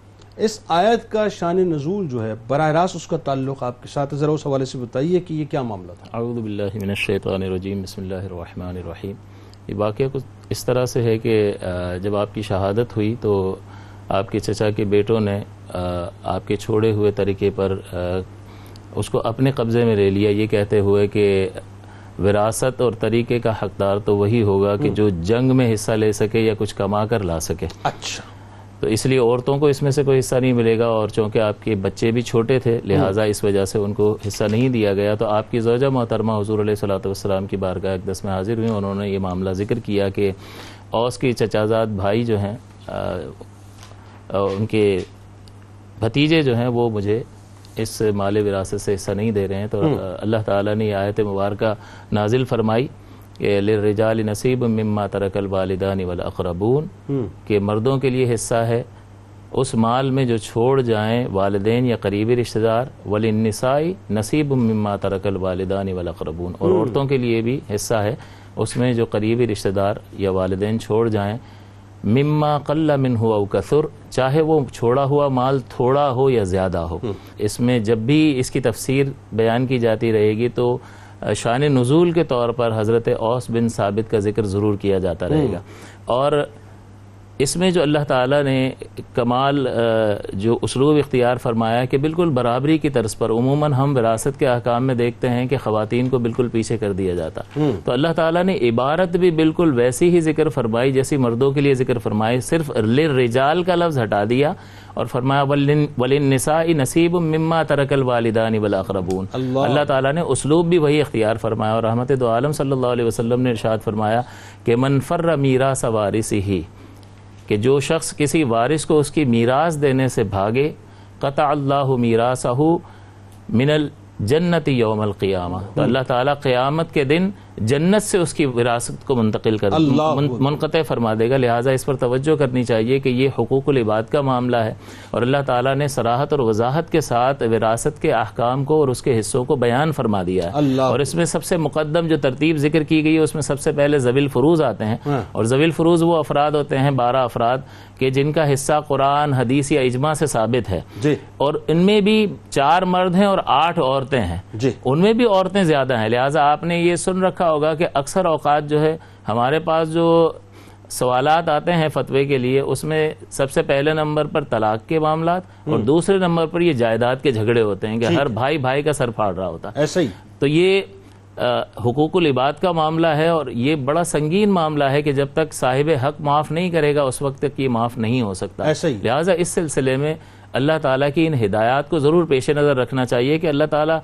اس آیت کا شان نزول جو ہے براہ راست اس کا تعلق آپ کے ساتھ۔ ذرا اس حوالے سے بتائیے کہ یہ کیا معاملہ تھا۔ اعوذ باللہ من الشیطان الرجیم بسم اللہ الرحمن الرحیم۔ یہ واقعہ کچھ اس طرح سے ہے کہ جب آپ کی شہادت ہوئی تو آپ کے چچا کے بیٹوں نے آپ کے چھوڑے ہوئے طریقے پر اس کو اپنے قبضے میں لے لیا۔ یہ کہتے ہوئے کہ وراثت اور طریقے کا حقدار تو وہی ہوگا کہ جو جنگ میں حصہ لے سکے یا کچھ کما کر لا سکے۔ اچھا۔ تو اس لیے عورتوں کو اس میں سے کوئی حصہ نہیں ملے گا اور چونکہ آپ کے بچے بھی چھوٹے تھے لہٰذا اس وجہ سے ان کو حصہ نہیں دیا گیا۔ تو آپ کی زوجہ محترمہ حضور علیہ صلاۃ والسلام کی بارگاہ اقدس میں حاضر ہوئی انہوں نے یہ معاملہ ذکر کیا کہ اوس کی چچازاد بھائی جو ہیں ان کے بھتیجے جو ہیں وہ مجھے اس مال وراثت سے حصہ نہیں دے رہے ہیں۔ تو اللہ تعالیٰ نے یہ آیت مبارکہ نازل فرمائی۔ کہ للرجال نصیب مما ترک الوالدان والاقربون کہ مردوں کے لیے حصہ ہے۔ اس مال میں جو چھوڑ جائیں والدین یا قریبی رشتہ دار وللنساء نصیب مما ترک الوالدان والاقربون اور عورتوں کے لیے بھی حصہ ہے۔ اس میں جو قریبی رشتہ دار یا والدین چھوڑ جائیں مما قل من ہوا کثر چاہے وہ چھوڑا ہوا مال تھوڑا ہو یا زیادہ ہو۔ اس میں جب بھی اس کی تفسیر بیان کی جاتی رہے گی تو شان نزول کے طور پر حضرت اوس بن ثابت کا ذکر ضرور کیا جاتا رہے گا۔ اور اس میں جو اللہ تعالیٰ نے کمال جو اسلوب اختیار فرمایا کہ بالکل برابری کی طرز پر عموماً ہم وراثت کے احکام میں دیکھتے ہیں کہ خواتین کو بالکل پیچھے کر دیا جاتا۔ تو اللہ تعالیٰ نے عبارت بھی بالکل ویسی ہی ذکر فرمائی جیسی مردوں کے لیے ذکر فرمائی صرف للرجال کا لفظ ہٹا دیا اور فرمایا وللنساء نصیب مما ترک الوالدان والاقربون اللہ۔ اللہ تعالیٰ نے اسلوب بھی وہی اختیار فرمایا اور رحمت دو عالم صلی اللہ علیہ وسلم نے ارشاد فرمایا کہ من فر میراث وارثہ کہ جو شخص کسی وارث کو اس کی میراث دینے سے بھاگے، قطع اللہ میراثہ من الجنت یوم القیامہ۔ تو اللہ تعالیٰ قیامت کے دن جنت سے اس کی وراثت کو منتقل کر منقطع فرما دے گا۔ لہٰذا اس پر توجہ کرنی چاہیے کہ یہ حقوق العباد کا معاملہ ہے۔ اور اللہ تعالیٰ نے سراحت اور وضاحت کے ساتھ وراثت کے احکام کو اور اس کے حصوں کو بیان فرما دیا ہے۔ اور اس میں سب سے مقدم جو ترتیب ذکر کی گئی ہے اس میں سب سے پہلے زویل فروز آتے ہیں۔ ہاں۔ اور زویل فروز وہ افراد ہوتے ہیں بارہ افراد کہ جن کا حصہ قرآن حدیث یا اجماع سے ثابت ہے۔ جی۔ اور ان میں بھی چار مرد ہیں اور آٹھ عورتیں ہیں۔ جی۔ ان میں بھی عورتیں زیادہ ہیں لہٰذا آپ نے یہ سن رکھا۔ ہوگا کہ اکثر اوقات جو ہے ہمارے پاس جو سوالات آتے ہیں فتوے کے لیے اس میں سب سے پہلے نمبر پر طلاق کے معاملات اور دوسرے نمبر پر یہ جائیداد کے جھگڑے ہوتے ہیں کہ ہر بھائی بھائی کا سر پھاڑ رہا ہوتا ہے. ایسا ہی. تو یہ حقوق العباد کا معاملہ ہے اور یہ بڑا سنگین معاملہ ہے کہ جب تک صاحب حق معاف نہیں کرے گا اس وقت تک یہ معاف نہیں ہو سکتا. ایسا ہی. لہٰذا اس سلسلے میں اللہ تعالیٰ کی ان ہدایات کو ضرور پیش نظر رکھنا چاہیے کہ اللہ تعالیٰ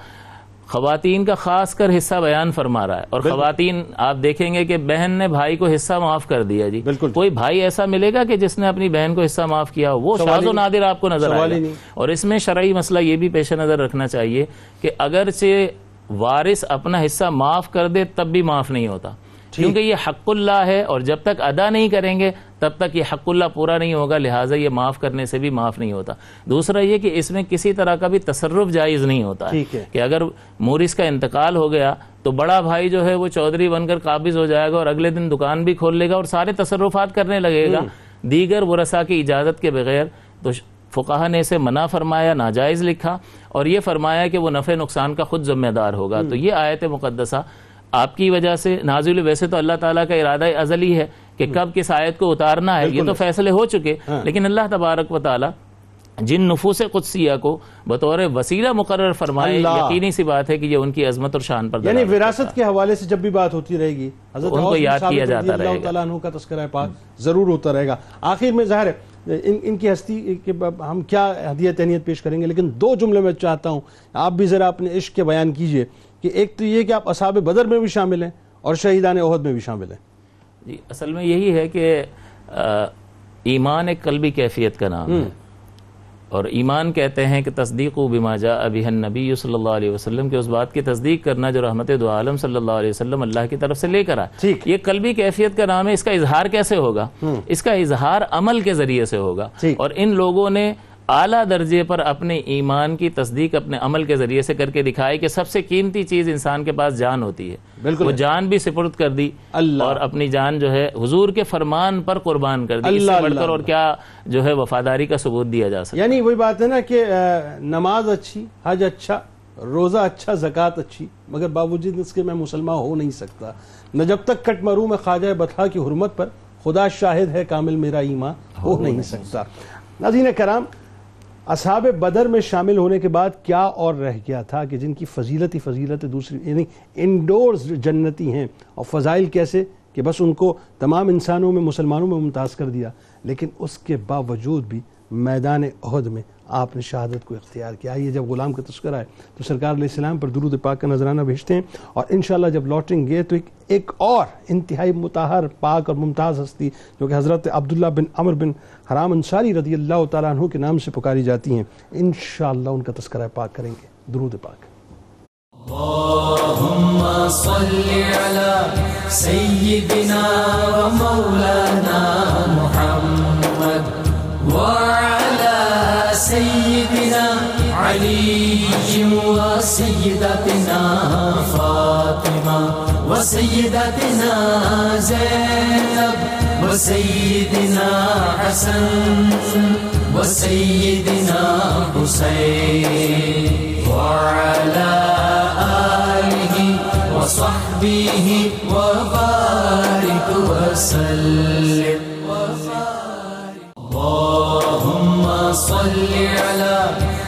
خواتین کا خاص کر حصہ بیان فرما رہا ہے اور خواتین آپ دیکھیں گے کہ بہن نے بھائی کو حصہ معاف کر دیا جی۔ بالکل۔ کوئی بھائی ایسا ملے گا کہ جس نے اپنی بہن کو حصہ معاف کیا ہو؟ وہ ہی و نادر آپ کو نظر آئے گا۔ اور اس میں شرعی مسئلہ یہ بھی پیش نظر رکھنا چاہیے کہ اگرچہ وارث اپنا حصہ معاف کر دے تب بھی معاف نہیں ہوتا۔ کیونکہ یہ حق اللہ ہے اور جب تک ادا نہیں کریں گے تب تک یہ حق اللہ پورا نہیں ہوگا لہٰذا یہ معاف کرنے سے بھی معاف نہیں ہوتا۔ دوسرا یہ کہ اس میں کسی طرح کا بھی تصرف جائز نہیں ہوتا۔ ہے۔ کہ اگر مورث کا انتقال ہو گیا تو بڑا بھائی جو ہے وہ چودھری بن کر قابض ہو جائے گا اور اگلے دن دکان بھی کھول لے گا اور سارے تصرفات کرنے لگے گا۔ دیگر ورثا کی اجازت کے بغیر تو فقہ نے اسے منع فرمایا ناجائز لکھا اور یہ فرمایا کہ وہ نفع نقصان کا خود ذمہ دار ہوگا۔ تو یہ آیت مقدسہ آپ کی وجہ سے نازل ویسے تو اللہ تعالیٰ کا ارادہ ازلی ہے۔ کہ کب کس آیت کو اتارنا ہے یہ تو فیصلے ہو چکے۔ لیکن اللہ تبارک و تعالیٰ جن نفوس قدسیہ کو بطور وسیلہ مقرر فرمائے اللہ۔ یقینی سی بات ہے کہ یہ ان کی عظمت اور شان پر یعنی وراثت کے حوالے سے جب بھی بات ہوتی رہے گی حضرت ان کو یاد کیا جاتا اللہ رہے گا۔ تعالیٰ عنہ کا تذکرہ پاک ضرور ہوتا رہے گا۔ آخر میں ظاہر ہے ان, ان کی ہستی کے ہم کیا ہدیہ تہنیت پیش کریں گے؟ لیکن دو جملے میں چاہتا ہوں۔ آپ بھی ذرا اپنے عشق کے بیان کیجیے کہ ایک تو یہ کہ آپ اصحاب بدر میں بھی شامل ہیں اور شہیدان عہد میں بھی شامل ہیں۔ جی اصل میں یہی ہے کہ ایمان ایک قلبی کیفیت کا نام ہے۔ اور ایمان کہتے ہیں کہ تصدیق و بما جاء ابی النبی صلی اللہ علیہ وسلم کے اس بات کی تصدیق کرنا جو رحمت دو عالم صلی اللہ علیہ وسلم اللہ کی طرف سے لے کر آئے۔ یہ قلبی کیفیت کا نام ہے اس کا اظہار کیسے ہوگا؟ اس کا اظہار عمل کے ذریعے سے ہوگا۔ اور ان لوگوں نے اعلیٰ درجے پر اپنے ایمان کی تصدیق اپنے عمل کے ذریعے سے کر کے دکھائی کہ سب سے قیمتی چیز انسان کے پاس جان ہوتی ہے۔ بالکل وہ جان بھی سپرد کر دی اللہ۔ اور اپنی جان جو ہے حضور کے فرمان پر قربان کر دی۔ اس اللہ سے بڑھ اللہ کر اور کیا جو ہے وفاداری کا ثبوت دیا جا سکتا یعنی وہی بات ہے نا کہ نماز اچھی حج اچھا روزہ اچھا زکوٰۃ اچھی مگر باوجود اس کے میں مسلمان ہو نہیں سکتا۔ نہ جب تک کٹ مرو میں خواجہ بطحا کی حرمت پر خدا شاہد ہے کامل میرا ایمان ہو نہیں سکتا۔ ناظرین کرام اصحاب بدر میں شامل ہونے کے بعد کیا اور رہ گیا تھا کہ جن کی فضیلت ہی فضیلت دوسری یعنی انڈورز جنتی ہیں۔ اور فضائل کیسے؟ کہ بس ان کو تمام انسانوں میں، مسلمانوں میں ممتاز کر دیا۔ لیکن اس کے باوجود بھی میدان عہد میں آپ نے شہادت کو اختیار کیا۔ یہ جب غلام کا تذکرہ ہے تو سرکار علیہ السلام پر درود پاک کا نذرانہ بھیجتے ہیں اور انشاءاللہ جب لوٹیں گے تو ایک ایک اور انتہائی متحر پاک اور ممتاز ہستی جو کہ حضرت عبداللہ بن عمر بن حرام انصاری رضی اللہ تعالیٰ عنہ کے نام سے پکاری جاتی ہیں۔ انشاءاللہ ان کا تذکرہ پاک کریں گے۔ درود پاک۔ اللهم صل على سيدنا ومولانا محمد علي وسيدتنا فاطمة وسيدتنا زينب وسيدنا حسن و سیدنا حسین وسيدنا حسين وعلى آله وصحبه وبارك وسلم. اللهم صل على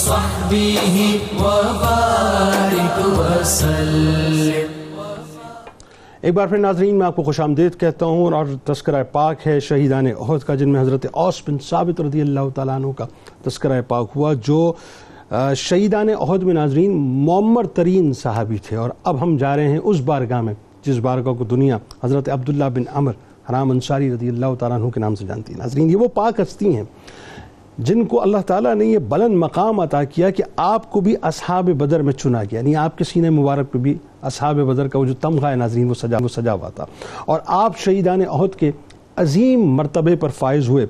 وصحبه وبارك وسلم. ایک بار پھر ناظرین، میں آپ کو خوش آمدید کہتا ہوں اور تذکرہ پاک ہے شہیدان عہد کا، جن میں حضرت اوس بن ثابت رضی اللہ تعالیٰ عنہ کا تذکرہ پاک ہوا، جو شہیدان عہد میں ناظرین معمر ترین صحابی تھے۔ اور اب ہم جا رہے ہیں اس بارگاہ میں، جس بارگاہ کو دنیا حضرت عبداللہ بن عمر، حرام انصاری رضی اللہ تعالیٰ عنہ کے نام سے جانتی ہے۔ ناظرین، یہ وہ پاک ہستی ہیں۔ جن کو اللہ تعالیٰ نے یہ بلند مقام عطا کیا کہ آپ کو بھی اصحاب بدر میں چنا گیا۔ یعنی آپ کے سینے مبارک پہ بھی اصحاب بدر کا وہ جو تمغہ ہے ناظرین، وہ سجا وہ سجا ہوا تھا۔ اور آپ شہیدان عہد کے عظیم مرتبے پر فائز ہوئے۔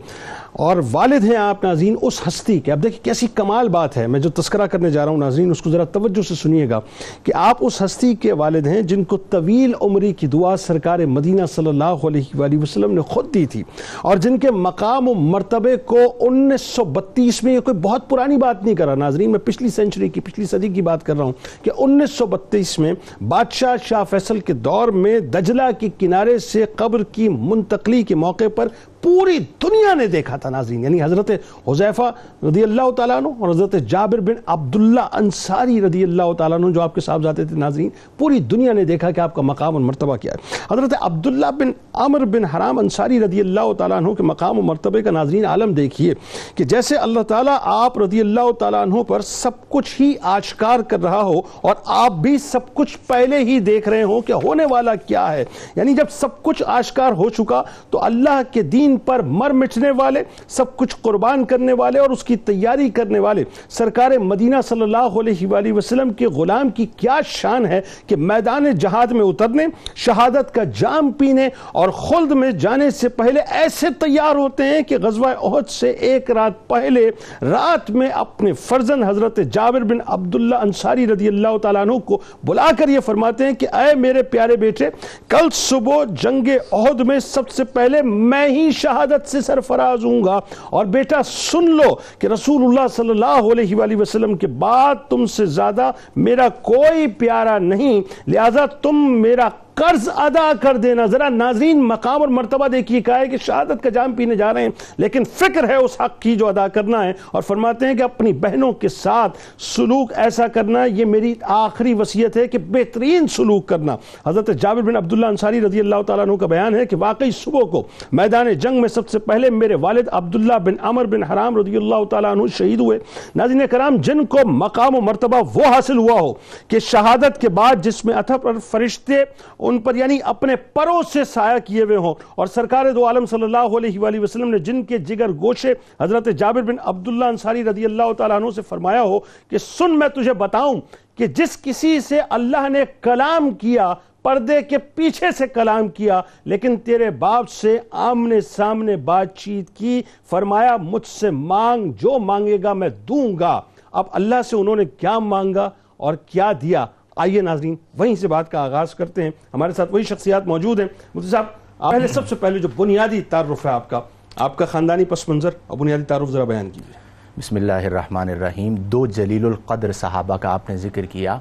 اور والد ہیں آپ ناظرین اس ہستی کے۔ اب دیکھیں کیسی کمال بات ہے۔ میں جو تذکرہ کرنے جا رہا ہوں ناظرین، اس کو ذرا توجہ سے سنیے گا کہ آپ اس ہستی کے والد ہیں جن کو طویل عمری کی دعا سرکار مدینہ صلی اللہ علیہ وآلہ وسلم نے خود دی تھی اور جن کے مقام و مرتبے کو انیس سو بتیس میں، یہ کوئی بہت پرانی بات نہیں کر رہا۔ ناظرین، میں پچھلی سینچری کی، پچھلی صدی کی بات کر رہا ہوں کہ انیس سو بتیس میں بادشاہ شاہ فیصل کے دور میں دجلہ کے کنارے سے قبر کی منتقلی کے موقع پر پوری دنیا نے دیکھا تھا ناظرین۔ یعنی حضرت حذیفہ رضی اللہ تعالیٰ عنہ اور حضرت جابر بن عبداللہ انصاری رضی اللہ تعالیٰ عنہ جو آپ کے ساتھ جاتے تھے ناظرین، پوری دنیا نے دیکھا کہ آپ کا مقام اور مرتبہ کیا ہے۔ حضرت عبداللہ بن عمر بن حرام انصاری رضی اللہ تعالیٰ عنہ کے مقام و مرتبے کا ناظرین عالم دیکھیے کہ جیسے اللہ تعالیٰ آپ رضی اللہ تعالیٰ عنہ پر سب کچھ ہی آشکار کر رہا ہو اور آپ بھی سب کچھ پہلے ہی دیکھ رہے ہوں کہ ہونے والا کیا ہے۔ یعنی جب سب کچھ آشکار ہو چکا تو اللہ کے دین دین پر مر مٹنے والے، سب کچھ قربان کرنے والے اور اس کی تیاری کرنے والے۔ سرکار مدینہ صلی اللہ علیہ وآلہ وسلم کے غلام کی کیا شان ہے کہ میدان جہاد میں اترنے، شہادت کا جام پینے اور خلد میں جانے سے پہلے ایسے تیار ہوتے ہیں کہ غزوہ احد سے ایک رات پہلے رات میں اپنے فرزن حضرت جابر بن عبداللہ انصاری رضی اللہ تعالیٰ عنہ کو بلا کر یہ فرماتے ہیں کہ اے میرے پیارے بیٹے، کل صبح جنگ احد میں سب سے پہلے میں ہی شہادت سے سرفراز ہوں گا اور بیٹا سن لو کہ رسول اللہ صلی اللہ علیہ وآلہ وسلم کے بعد تم سے زیادہ میرا کوئی پیارا نہیں، لہذا تم میرا قرض ادا کر دینا۔ ذرا ناظرین مقام اور مرتبہ دیکھیے، کہا ہے کہ شہادت کا جام پینے جا رہے ہیں، لیکن فکر ہے اس حق کی جو ادا کرنا ہے۔ اور فرماتے ہیں کہ اپنی بہنوں کے ساتھ سلوک ایسا کرنا، یہ میری آخری وصیت ہے کہ بہترین سلوک کرنا۔ حضرت جابر بن عبداللہ انصاری رضی اللہ تعالیٰ عنہ کا بیان ہے کہ واقعی صبح کو میدان جنگ میں سب سے پہلے میرے والد عبداللہ بن عمر بن حرام رضی اللہ تعالیٰ عنہ شہید ہوئے۔ ناظرین کرام، جن کو مقام و مرتبہ وہ حاصل ہوا ہو کہ شہادت کے بعد جس میں اتھا پر فرشتے ان پر یعنی اپنے پروں سے سایہ کیے ہوئے ہوں۔ اور سرکار دو عالم صلی اللہ علیہ وآلہ وسلم نے جن کے جگر گوشے حضرت جابر بن عبداللہ انصاری رضی اللہ تعالیٰ عنہ سے فرمایا ہو کہ سن میں تجھے بتاؤں کہ جس کسی سے اللہ نے کلام کیا، پردے کے پیچھے سے کلام کیا، لیکن تیرے باپ سے آمنے سامنے بات چیت کی، فرمایا مجھ سے مانگ، جو مانگے گا میں دوں گا۔ اب اللہ سے انہوں نے کیا مانگا اور کیا دیا؟ آئیے ناظرین، وہیں سے بات کا آغاز کرتے ہیں۔ ہمارے ساتھ وہی شخصیات موجود ہیں۔ مفتی صاحب، پہلے سب سے پہلے جو بنیادی تعارف ہے آپ کا آپ کا خاندانی پس منظر اور بنیادی تعارف ذرا بیان کیجیے۔ بسم اللہ الرحمن الرحیم۔ دو جلیل القدر صحابہ کا آپ نے ذکر کیا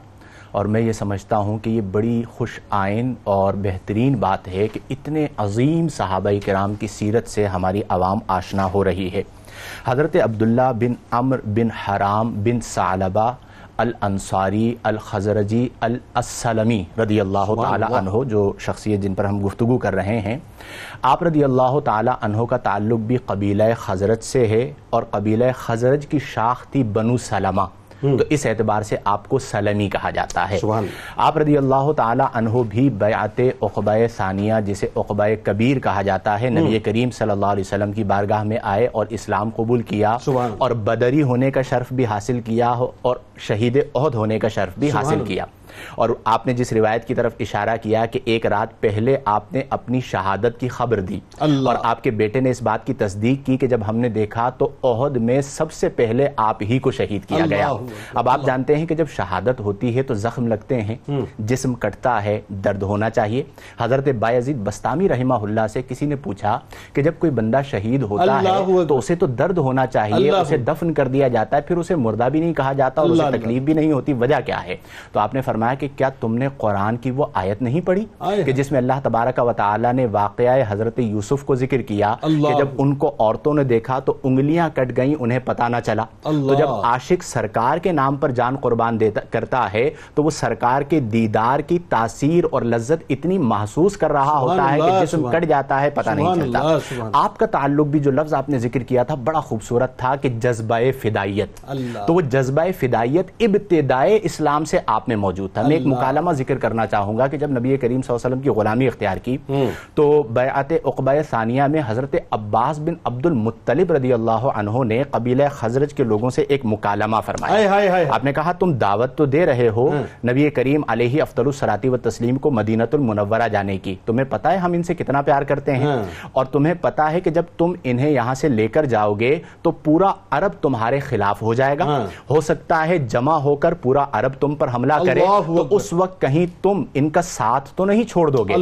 اور میں یہ سمجھتا ہوں کہ یہ بڑی خوش آئین اور بہترین بات ہے کہ اتنے عظیم صحابہ کرام کی سیرت سے ہماری عوام آشنا ہو رہی ہے۔ حضرت عبداللہ بن عمر بن حرام بن ثعلبہ الانصاری الخزرجی السلمی رضی اللہ تعالی عنہ جو شخصیت جن پر ہم گفتگو کر رہے ہیں آپ رضی اللہ تعالی عنہ کا تعلق بھی قبیلہ خزرج سے ہے اور قبیلہ خزرج کی شاخ تھی بنو سلمہ تو اس اعتبار سے آپ کو سلمی کہا جاتا ہے۔ آپ رضی اللہ تعالی عنہ بھی بیعت عقبہ ثانیہ جسے عقبہ کبیر کہا جاتا ہے نبی کریم صلی اللہ علیہ وسلم کی بارگاہ میں آئے اور اسلام قبول کیا اور بدری ہونے کا شرف بھی حاصل کیا اور شہید عہد ہونے کا شرف بھی حاصل کیا۔ اور آپ نے جس روایت کی طرف اشارہ کیا کہ ایک رات پہلے آپ نے اپنی شہادت کی خبر دی اور آپ کے بیٹے نے اس بات کی تصدیق کی کہ جب ہم نے دیکھا تو عہد میں سب سے پہلے آپ ہی کو شہید کیا گیا۔ اب آپ جانتے ہیں کہ جب شہادت ہوتی ہے تو زخم لگتے ہیں جسم کٹتا ہے درد ہونا چاہیے۔ حضرت بایزید بستامی رحمہ اللہ سے کسی نے پوچھا کہ جب کوئی بندہ شہید ہوتا ہے تو اسے تو درد ہونا چاہیے اسے دفن کر دیا جاتا ہے پھر اسے مردہ بھی نہیں کہا جاتا اور اسے تکلیف بھی نہیں ہوتی وجہ کیا ہے؟ تو آپ نے فرمایا کہ کیا تم نے قرآن کی وہ آیت نہیں پڑھی؟ کہ جس میں اللہ تبارک و تعالی نے واقعہ حضرت یوسف کو ذکر کیا کہ جب ان کو عورتوں نے دیکھا تو انگلیاں کٹ گئیں انہیں پتہ نہ چلا۔ تو جب عاشق سرکار کے نام پر جان قربان دیتا کرتا ہے تو وہ سرکار کے دیدار کی تاثیر اور لذت اتنی محسوس کر رہا ہوتا ہے کہ جسم کٹ جاتا ہے پتہ نہیں چلتا۔ آپ کا تعلق بھی جو لفظ آپ نے ذکر کیا تھا بڑا خوبصورت تھا کہ جذبہ فدائیت۔ تو وہ جذبہ فدائیت ابتدائے اسلام سے آپ میں موجود تھا۔ میں ایک۔ مکالمہ ذکر کرنا چاہوں گا کہ جب نبی کریم صلی اللہ علیہ وسلم کی غلامی اختیار کی تو بیعت عقبہ ثانیہ میں حضرت عباس بن عبد المطلب رضی اللہ عنہ نے قبیلہ خزرج کے لوگوں سے ایک مکالمہ فرمایا۔ آپ نے کہا تم دعوت تو دے رہے ہو نبی کریم علیہ افضل الصلاتی و تسلیم کو مدینت المنورہ جانے کی۔ تمہیں پتہ ہے ہم ان سے کتنا پیار کرتے ہیں؟ ہاں۔ اور تمہیں پتہ ہے کہ جب تم انہیں یہاں سے لے کر جاؤ گے تو پورا عرب تمہارے خلاف ہو جائے گا۔ ہاں۔ ہو سکتا ہے جمع ہو کر پورا عرب تم پر حملہ کرے۔ تو۔ اس وقت کہیں تم ان کا ساتھ تو نہیں چھوڑ دو گے۔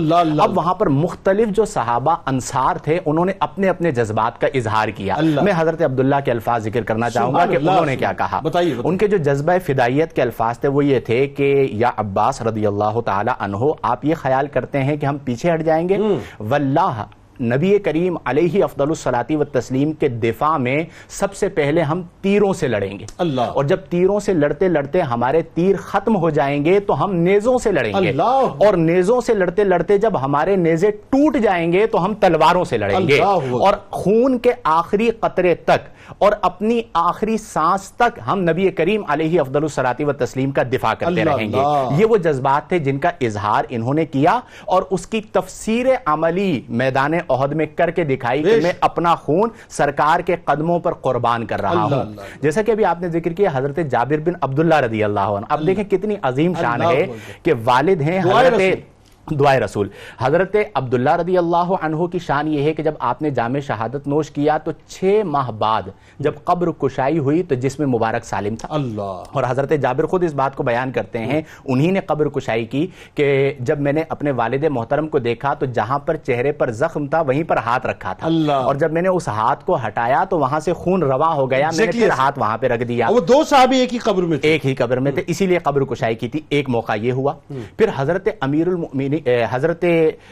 اب وہاں پر مختلف جو صحابہ انصار تھے انہوں نے اپنے اپنے جذبات کا اظہار کیا۔ میں حضرت عبداللہ کے الفاظ ذکر کرنا چاہوں گا کہ انہوں نے کیا کہا۔ ان کے جو جذبہ فدائیت کے الفاظ تھے وہ یہ تھے کہ یا عباس رضی اللہ تعالی عنہ آپ یہ خیال کرتے ہیں کہ ہم پیچھے ہٹ جائیں گے؟ واللہ نبی کریم علیہ افضل الصلاتی و تسلیم کے دفاع میں سب سے پہلے ہم تیروں سے لڑیں گے اللہ۔ اور جب تیروں سے لڑتے لڑتے ہمارے تیر ختم ہو جائیں گے تو ہم نیزوں سے لڑیں گے اللہ۔ اور نیزوں سے لڑتے لڑتے جب ہمارے نیزے ٹوٹ جائیں گے تو ہم تلواروں سے لڑیں گے۔ اور خون کے آخری قطرے تک اور اپنی آخری سانس تک ہم نبی کریم علیہ افضل الصلاتی و تسلیم کا دفاع کرتے رہیں گے۔ یہ وہ جذبات تھے جن کا اظہار انہوں نے کیا اور اس کی تفسیر عملی میدان عہد میں کر کے دکھائی کہ میں اپنا خون سرکار کے قدموں پر قربان کر رہا ہوں جیسا کہ ابھی آپ نے ذکر کیا حضرت جابر بن عبداللہ رضی اللہ عنہ اب دیکھیں کتنی عظیم شان ہے۔ کہ والد ہیں حضرت۔ دعائے رسول۔ حضرت عبداللہ رضی اللہ عنہ کی شان یہ ہے کہ جب آپ نے جامع شہادت نوش کیا تو چھ ماہ بعد جب قبر کشائی ہوئی تو جسم مبارک سالم تھا۔ اللہ۔ اور حضرت جابر خود اس بات کو بیان کرتے ہیں انہی نے قبر کشائی کی کہ جب میں نے اپنے والد محترم کو دیکھا تو جہاں پر چہرے پر زخم تھا وہیں پر ہاتھ رکھا تھا۔ اللہ۔ اور جب میں نے اس ہاتھ کو ہٹایا تو وہاں سے خون روا ہو گیا میں نے پھر۔ ہاتھ وہاں پہ رکھ دیا۔ وہ دو صحابی ایک ہی قبر میں تھے۔ ایک ہی قبر میں تھے اسی لیے قبر کشائی کی تھی ایک موقع یہ ہوا۔ پھر حضرت امیر المؤمنین حضرت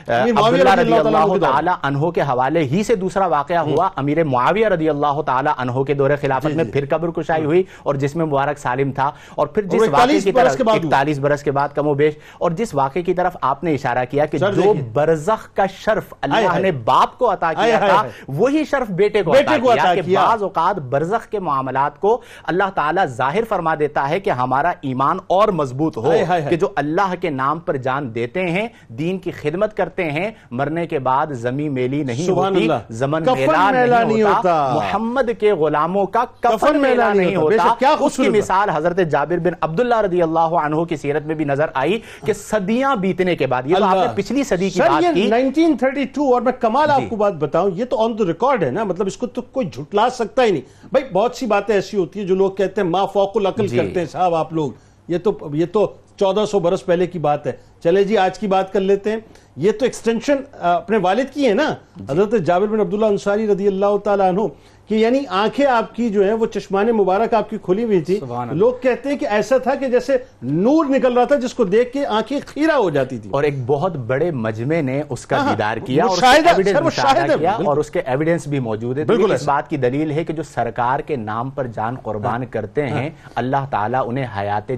معاویہ عبداللہ رضی اللہ تعالیٰ عنہ کے حوالے ہی سے دوسرا واقعہ ہوا امیر معاویہ رضی اللہ تعالی عنہ کے دور خلافت میں پھر قبر کشائی ہوئی اور جس میں مبارک سالم تھا اور پھر جس واقعے 41 کی طرف۔ اکتالیس برس کے بعد کم و بیش اور جس واقعے کی طرف آپ نے اشارہ کیا کہ جو۔ برزخ کا شرف اللہ۔ نے باپ کو عطا کیا تھا۔ وہی شرف بیٹے کو عطا کیا کہ۔ بعض اوقات برزخ کے معاملات کو اللہ تعالیٰ ظاہر فرما دیتا ہے کہ ہمارا ایمان اور مضبوط ہو۔ کہ جو اللہ کے نام پر جان دیتے ہیں دین کی خدمت کرتے ہیں مرنے کے بعد زمین میلی نہیں ہوتی۔ زمن میلا نہیں ہوتا۔ محمد کے غلاموں کا کفن میلا نہیں ہوتا۔ اس کی۔ مثال حضرت جابر بن عبداللہ رضی اللہ عنہ کی سیرت میں بھی نظر آئی کہ صدیاں بیتنے کے بعد یہ تو آپ نے۔ پچھلی صدی کی بات کی 1932 اور میں کمال آپ جی۔ کو بات بتاؤں یہ تو آن دا ریکارڈ ہے نا مطلب اس کو تو کوئی جھٹلا سکتا ہی نہیں بھائی بہت سی باتیں ایسی ہوتی ہیں جو لوگ کہتے ہیں ما فوق العقل جی۔ کرتے ہیں صاحب آپ لوگ یہ تو یہ تو چودہ سو برس پہلے کی بات ہے۔ چلے جی آج کی بات کر لیتے ہیں۔ یہ تو ایکسٹینشن اپنے والد کی ہے نا؟ جی۔ حضرت جابر بن عبداللہ انصاری رضی اللہ تعالیٰ عنہ۔ کہ یعنی آنکھیں آپ کی جو ہیں وہ چشمان مبارک آپ کی کھلی ہوئی تھی۔ لوگ کہتے ہیں کہ ایسا تھا کہ جیسے نور نکل رہا تھا جس کو دیکھ کے آنکھیں خیرہ ہو جاتی تھی اور ایک بہت بڑے مجمع نے اس کا ہاں، دیدار کیا اور اس کے ہے، ایویڈنس سر، وہ مشاہدہ شاہد ہے، کیا بالکل۔ اور اس کے ایویڈنس بھی موجود ہے اس۔ بات کی دلیل ہے کہ جو سرکار کے نام پر جان قربان کرتے ہیں اللہ تعالیٰ انہیں حیات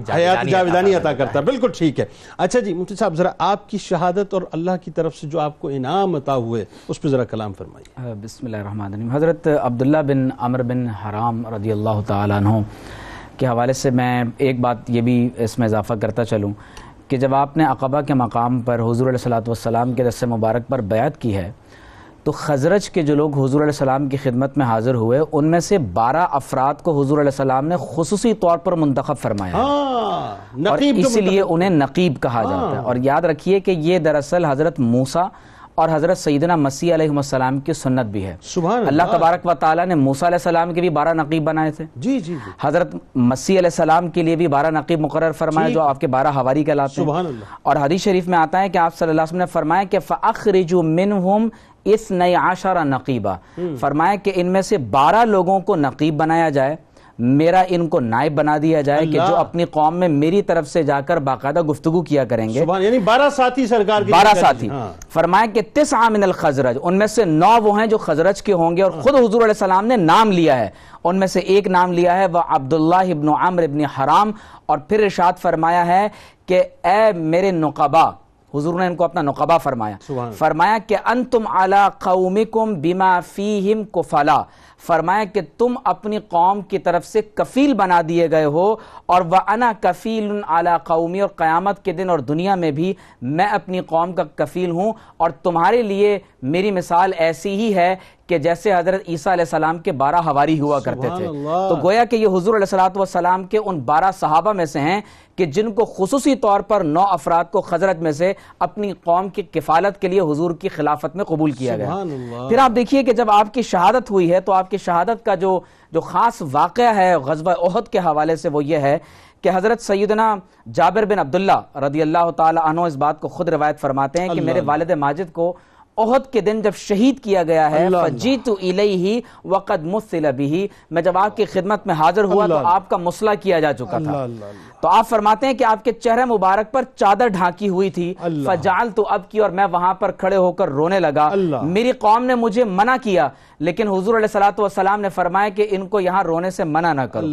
جاویدانی عطا کرتا ہے۔ بالکل ٹھیک ہے۔ اچھا جی مفتی صاحب ذرا آپ کی شہادت اور اللہ کی طرف سے جو آپ کو انعام عطا ہوئے اس پہ ذرا کلام فرمائیے۔ بسم اللہ الرحمن الرحیم۔ حضرت عبداللہ بن عمر بن حرام رضی اللہ تعالیٰ عنہ کے حوالے سے میں ایک بات یہ بھی اس میں اضافہ کرتا چلوں کہ جب آپ نے عقبہ کے مقام پر حضور علیہ الصلوۃ والسلام کے دس مبارک پر بیعت کی ہے تو خزرج کے جو لوگ حضور علیہ السلام کی خدمت میں حاضر ہوئے ان میں سے بارہ افراد کو حضور علیہ السلام نے خصوصی طور پر منتخب فرمایا ہاں اور اسی لیے انہیں نقیب کہا جاتا ہے۔ اور یاد رکھیے کہ یہ دراصل حضرت موسیٰ اور حضرت سیدنا مسیح علیہ السلام کی سنت بھی ہے۔ سبحان اللہ اللہ۔ تبارک و تعالیٰ نے موسیٰ علیہ السلام کے بھی بارہ نقیب بنائے تھے۔ جی جی جی۔ حضرت مسیح علیہ السلام کے لیے بھی بارہ نقیب مقرر فرمائے جو آپ کے بارہ حواری کہلاتے ہیں۔ سبحان اللہ۔ اور حدیث شریف میں آتا ہے کہ آپ صلی اللہ علیہ وسلم نے فرمایا کہ فَأَخْرِجُوا مِنْهُمْ اس نئی عاشرہ نقیبہ فرمایا کہ ان میں سے بارہ لوگوں کو نقیب بنایا جائے۔ میرا ان کو نائب بنا دیا جائے کہ جو اپنی قوم میں میری طرف سے جا کر باقاعدہ گفتگو کیا کریں گے۔ سبحان یعنی بارہ ساتھی سرکار کے بارہ لیے ساتھی۔ ہاں۔ فرمایا کہ تسعہ من الخزرج ان میں سے نو وہ ہیں جو خزرج کے ہوں گے اور خود حضور علیہ السلام نے نام لیا ہے۔ ان میں سے ایک نام لیا ہے وہ عبداللہ ابن عمر ابن حرام۔ اور پھر ارشاد فرمایا ہے کہ اے میرے نقبا حضور نے ان کو اپنا نقبہ فرمایا۔ فرمایا کہ انتم علی قومکم بما فیہم کفلا۔ فرمایا کہ تم اپنی قوم کی طرف سے کفیل بنا دیے گئے ہو اور وَأَنَا کفیل علی قومی اور قیامت کے دن اور دنیا میں بھی میں اپنی قوم کا کفیل ہوں اور تمہارے لیے میری مثال ایسی ہی ہے کہ جیسے حضرت عیسیٰ علیہ السلام کے بارہ ہواری ہوا کرتے تھے۔ تو گویا کہ یہ حضور علیہ السلام کے ان بارہ صحابہ میں سے ہیں کہ جن کو خصوصی طور پر نو افراد کو خزرت میں سے اپنی قوم کی کفالت کے لیے حضور کی خلافت میں قبول کیا گیا۔ پھر آپ دیکھیے کہ جب آپ کی شہادت ہوئی ہے تو آپ کی شہادت کا جو جو خاص واقعہ ہے غزوہ احد کے حوالے سے وہ یہ ہے کہ حضرت سیدنا جابر بن عبداللہ رضی اللہ تعالی عنہ اس بات کو خود روایت فرماتے ہیں کہ میرے والد ماجد کو احد کے دن جب شہید کیا گیا ہے اللہ اللہ۔ فجیت الیہ وقد مثل به میں جب آپ کی خدمت میں حاضر ہوا تو آپ کا مسئلہ کیا جا چکا تھا۔ تو آپ فرماتے ہیں کہ آپ کے چہرے مبارک پر چادر ڈھانکی ہوئی تھی۔ فجال تو اب کی اور میں وہاں پر کھڑے ہو کر رونے لگا۔ میری قوم نے مجھے منع کیا لیکن حضور علیہ والسلام نے فرمایا کہ ان کو یہاں رونے سے منع نہ کرو۔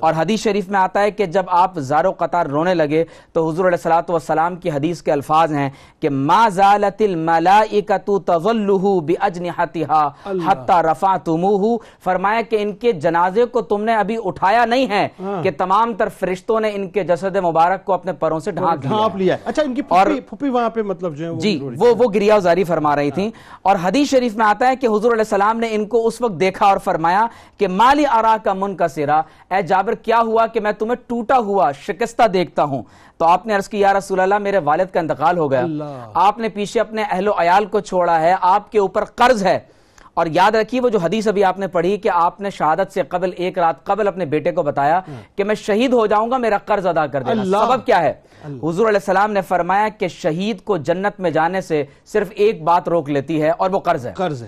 اور حدیث شریف میں آتا ہے کہ جب آپ زارو قطار رونے لگے تو حضور علیہ والسلام کی حدیث کے الفاظ ہیں کہ ما زالت الملائکۃ تظلہ باجنحتها حتى رفعتموه۔ فرمایا کہ ان کے جنازے کو تم نے ابھی اٹھایا نہیں ہے کہ تمام تر فرشتوں نے ان کے جسد مبارک کو اپنے پروں سے ڈھانپ لیا ہے۔ اچھا ان کی پھپھی وہاں پہ مطلب جو ہے جی وہ وہ گریا زاری فرما رہی تھیں۔ اور حدیث شریف میں آتا ہے کہ حضور علیہ السلام نے ان کو اس وقت دیکھا اور فرمایا کہ مالی آرا کا من کا سرا اے جابر کیا ہوا کہ میں تمہیں ٹوٹا ہوا شکستہ دیکھتا ہوں؟ تو آپ نے عرض کی یا رسول اللہ میرے والد کا انتقال ہو گیا۔ آپ نے پیچھے اپنے اہل و عیال کو چھوڑا ہے آپ کے اوپر قرض ہے اور یاد رکھیے وہ جو حدیث ابھی آپ نے پڑھی کہ آپ نے شہادت سے قبل ایک رات قبل اپنے بیٹے کو بتایا کہ میں شہید ہو جاؤں گا میرا قرض ادا کر دینا۔ سبب کیا ہے؟ حضور علیہ السلام نے فرمایا کہ شہید کو جنت میں جانے سے صرف ایک بات روک لیتی ہے اور وہ قرض ہے۔ قرض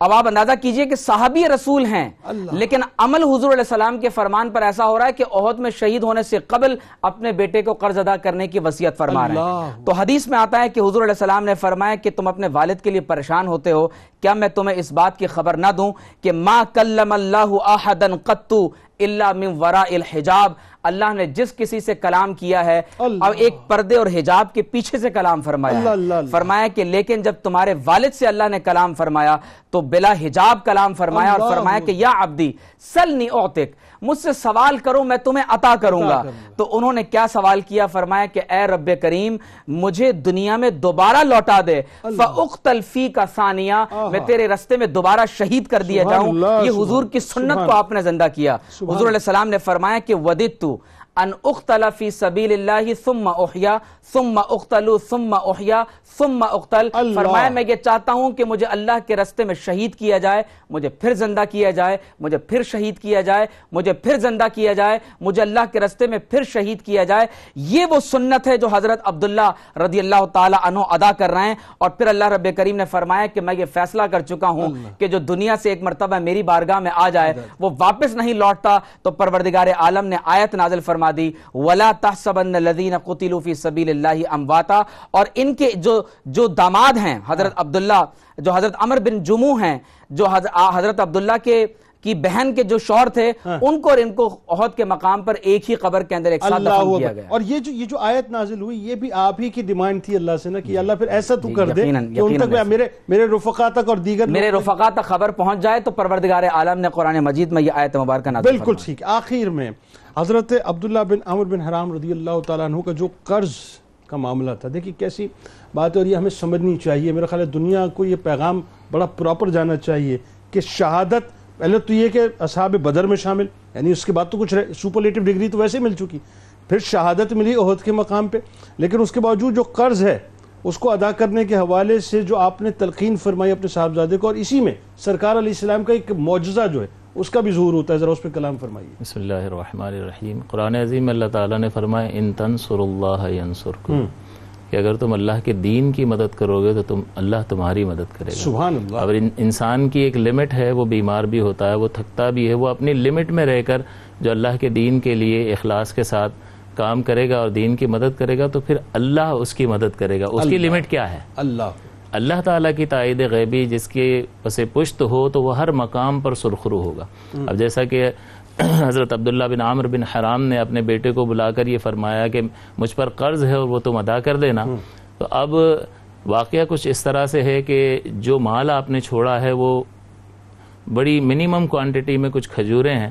اب آپ اندازہ کیجیے کہ صحابی رسول ہیں۔ لیکن عمل حضور علیہ السلام کے فرمان پر ایسا ہو رہا ہے کہ عہد میں شہید ہونے سے قبل اپنے بیٹے کو قرض ادا کرنے کی وصیت فرما رہے ہیں۔ تو حدیث میں آتا ہے کہ حضور علیہ السلام نے فرمایا کہ تم اپنے والد کے لیے پریشان ہوتے ہو کیا میں تمہیں اس بات کی خبر نہ دوں کہ ما کلم اللہ احدا قطو الا من وراء الحجاب اللہ نے جس کسی سے کلام کیا ہے اللہ۔ اب ایک پردے اور حجاب کے پیچھے سے کلام فرمایا اللہ، ہے اللہ، اللہ۔ فرمایا کہ لیکن جب تمہارے والد سے اللہ نے کلام فرمایا تو بلا حجاب کلام فرمایا اور اللہ۔ فرمایا کہ یا عبدی سلنی اوتک مجھ سے سوال کرو میں تمہیں عطا کروں گا۔ تو انہوں نے کیا سوال کیا؟ فرمایا کہ اے رب کریم مجھے دنیا میں دوبارہ لوٹا دے۔ فَأُقْتَلْ فِي کا ثانیہ۔ میں تیرے رستے میں دوبارہ شہید کر دیا جاؤں۔ یہ حضور کی سنت کو آپ نے زندہ کیا۔ حضور علیہ السلام نے فرمایا کہ وددتو ان اقتل فی سبیل اللہ ثم احیا ثم اقتل ثم احیا ثم اقتل۔ اللہ۔ فرمایا میں یہ چاہتا ہوں کہ مجھے اللہ کے رستے میں شہید کیا جائے مجھے پھر زندہ کیا جائے مجھے پھر شہید کیا جائے مجھے پھر زندہ کیا جائے مجھے اللہ کے رستے میں پھر شہید کیا جائے۔ یہ وہ سنت ہے جو حضرت عبداللہ رضی اللہ تعالی عنہ ادا کر رہے ہیں۔ اور پھر اللہ رب کریم نے فرمایا کہ میں یہ فیصلہ کر چکا ہوں کہ جو دنیا سے ایک مرتبہ میری بارگاہ میں آ جائے وہ واپس نہیں لوٹتا۔ تو پروردگار عالم نے آیت نازل فرما دی ولا تحسبن الذين قتلوا في سبيل الله امواتا اور ان کے جو جو داماد ہیں حضرت عبداللہ جو حضرت عمر بن جمو ہیں جو حضرت عبداللہ کے کی بہن کے جو شوہر تھے ان کو اور ان کو عہد کے مقام پر ایک ہی قبر کے اندر ایک ساتھ دفن کیا۔ گیا اور یہ جو یہ جو آیت نازل ہوئی یہ بھی آپ ہی کی ڈیمانڈ تھی اللہ سے نا کہ اللہ پھر ایسا تو جی، کر دے کہ ان تک۔ میرے میرے رفقا تک اور دیگر میرے رفقا تک خبر پہنچ جائے تو پروردگار عالم نے قرآن مجید میں یہ آیت مبارکہ نازل بالکل۔ ٹھیک آخر میں حضرت عبداللہ بن عمر بن حرام رضی اللہ تعالیٰ عنہ کا جو قرض کا معاملہ تھا۔ دیکھیے کیسی بات ہے اور یہ ہمیں سمجھنی چاہیے۔ میرا خیال ہے دنیا کو یہ پیغام بڑا پراپر جانا چاہیے کہ شہادت، پہلے تو یہ کہ اصحاب بدر میں شامل یعنی اس کے بعد تو کچھ سپرلیٹو ڈگری تو ویسے مل چکی۔ پھر شہادت ملی عہد کے مقام پہ، لیکن اس کے باوجود جو قرض ہے، اس کو ادا کرنے کے حوالے سے جو آپ نے تلقین فرمائی اپنے صاحبزادے کو، اور اسی میں سرکار علیہ السلام کا ایک معجزہ جو ہے اس کا بھی ظہور ہوتا ہے ذرا اس پہ کلام فرمائیے۔ بسم اللہ الرحمن الرحیم۔ قرآن عظیم اللہ تعالیٰ نے فرمایا ان تنصر اللہ ینصرکم. کہ اگر تم اللہ کے دین کی مدد کرو گے تو تم اللہ تمہاری مدد کرے گا۔ سبحان اللہ۔ اور ان- انسان کی ایک لمٹ ہے وہ بیمار بھی ہوتا ہے وہ تھکتا بھی ہے وہ اپنی لمٹ میں رہ کر جو اللہ کے دین کے لیے اخلاص کے ساتھ کام کرے گا اور دین کی مدد کرے گا تو پھر اللہ اس کی مدد کرے گا۔ اس کی لمٹ کیا ہے؟ اللہ۔ اللہ تعالیٰ کی تائید غیبی جس کے پس پشت ہو تو وہ ہر مقام پر سرخرو ہوگا۔ اب جیسا کہ حضرت عبداللہ بن عامر بن حرام نے اپنے بیٹے کو بلا کر یہ فرمایا کہ مجھ پر قرض ہے اور وہ تم ادا کر دینا۔ تو اب واقعہ کچھ اس طرح سے ہے کہ جو مال آپ نے چھوڑا ہے وہ بڑی منیمم کوانٹٹی میں کچھ کھجوریں ہیں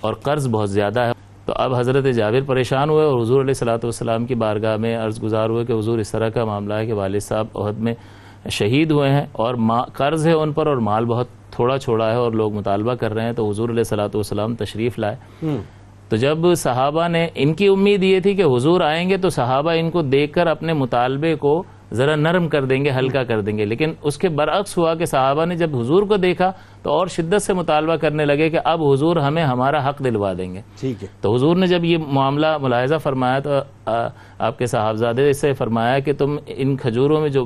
اور قرض بہت زیادہ ہے۔ تو اب حضرت جابر پریشان ہوئے اور حضور علیہ صلاۃ والسلام کی بارگاہ میں عرض گزار ہوئے کہ حضور اس طرح کا معاملہ ہے کہ والد صاحب عہد میں شہید ہوئے ہیں اور قرض ہے ان پر اور مال بہت تھوڑا چھوڑا ہے اور لوگ مطالبہ کر رہے ہیں تو حضور علیہ صلاۃ والسلام تشریف لائے۔ تو جب صحابہ نے ان کی امید یہ تھی کہ حضور آئیں گے تو صحابہ ان کو دیکھ کر اپنے مطالبے کو ذرا نرم کر دیں گے ہلکا کر دیں گے۔ لیکن اس کے برعکس ہوا کہ صحابہ نے جب حضور کو دیکھا تو اور شدت سے مطالبہ کرنے لگے کہ اب حضور ہمیں ہمارا حق دلوا دیں گے۔ ٹھیک ہے۔ تو حضور نے جب یہ معاملہ ملاحظہ فرمایا تو آپ کے صاحبزادے سے فرمایا کہ تم ان کھجوروں میں جو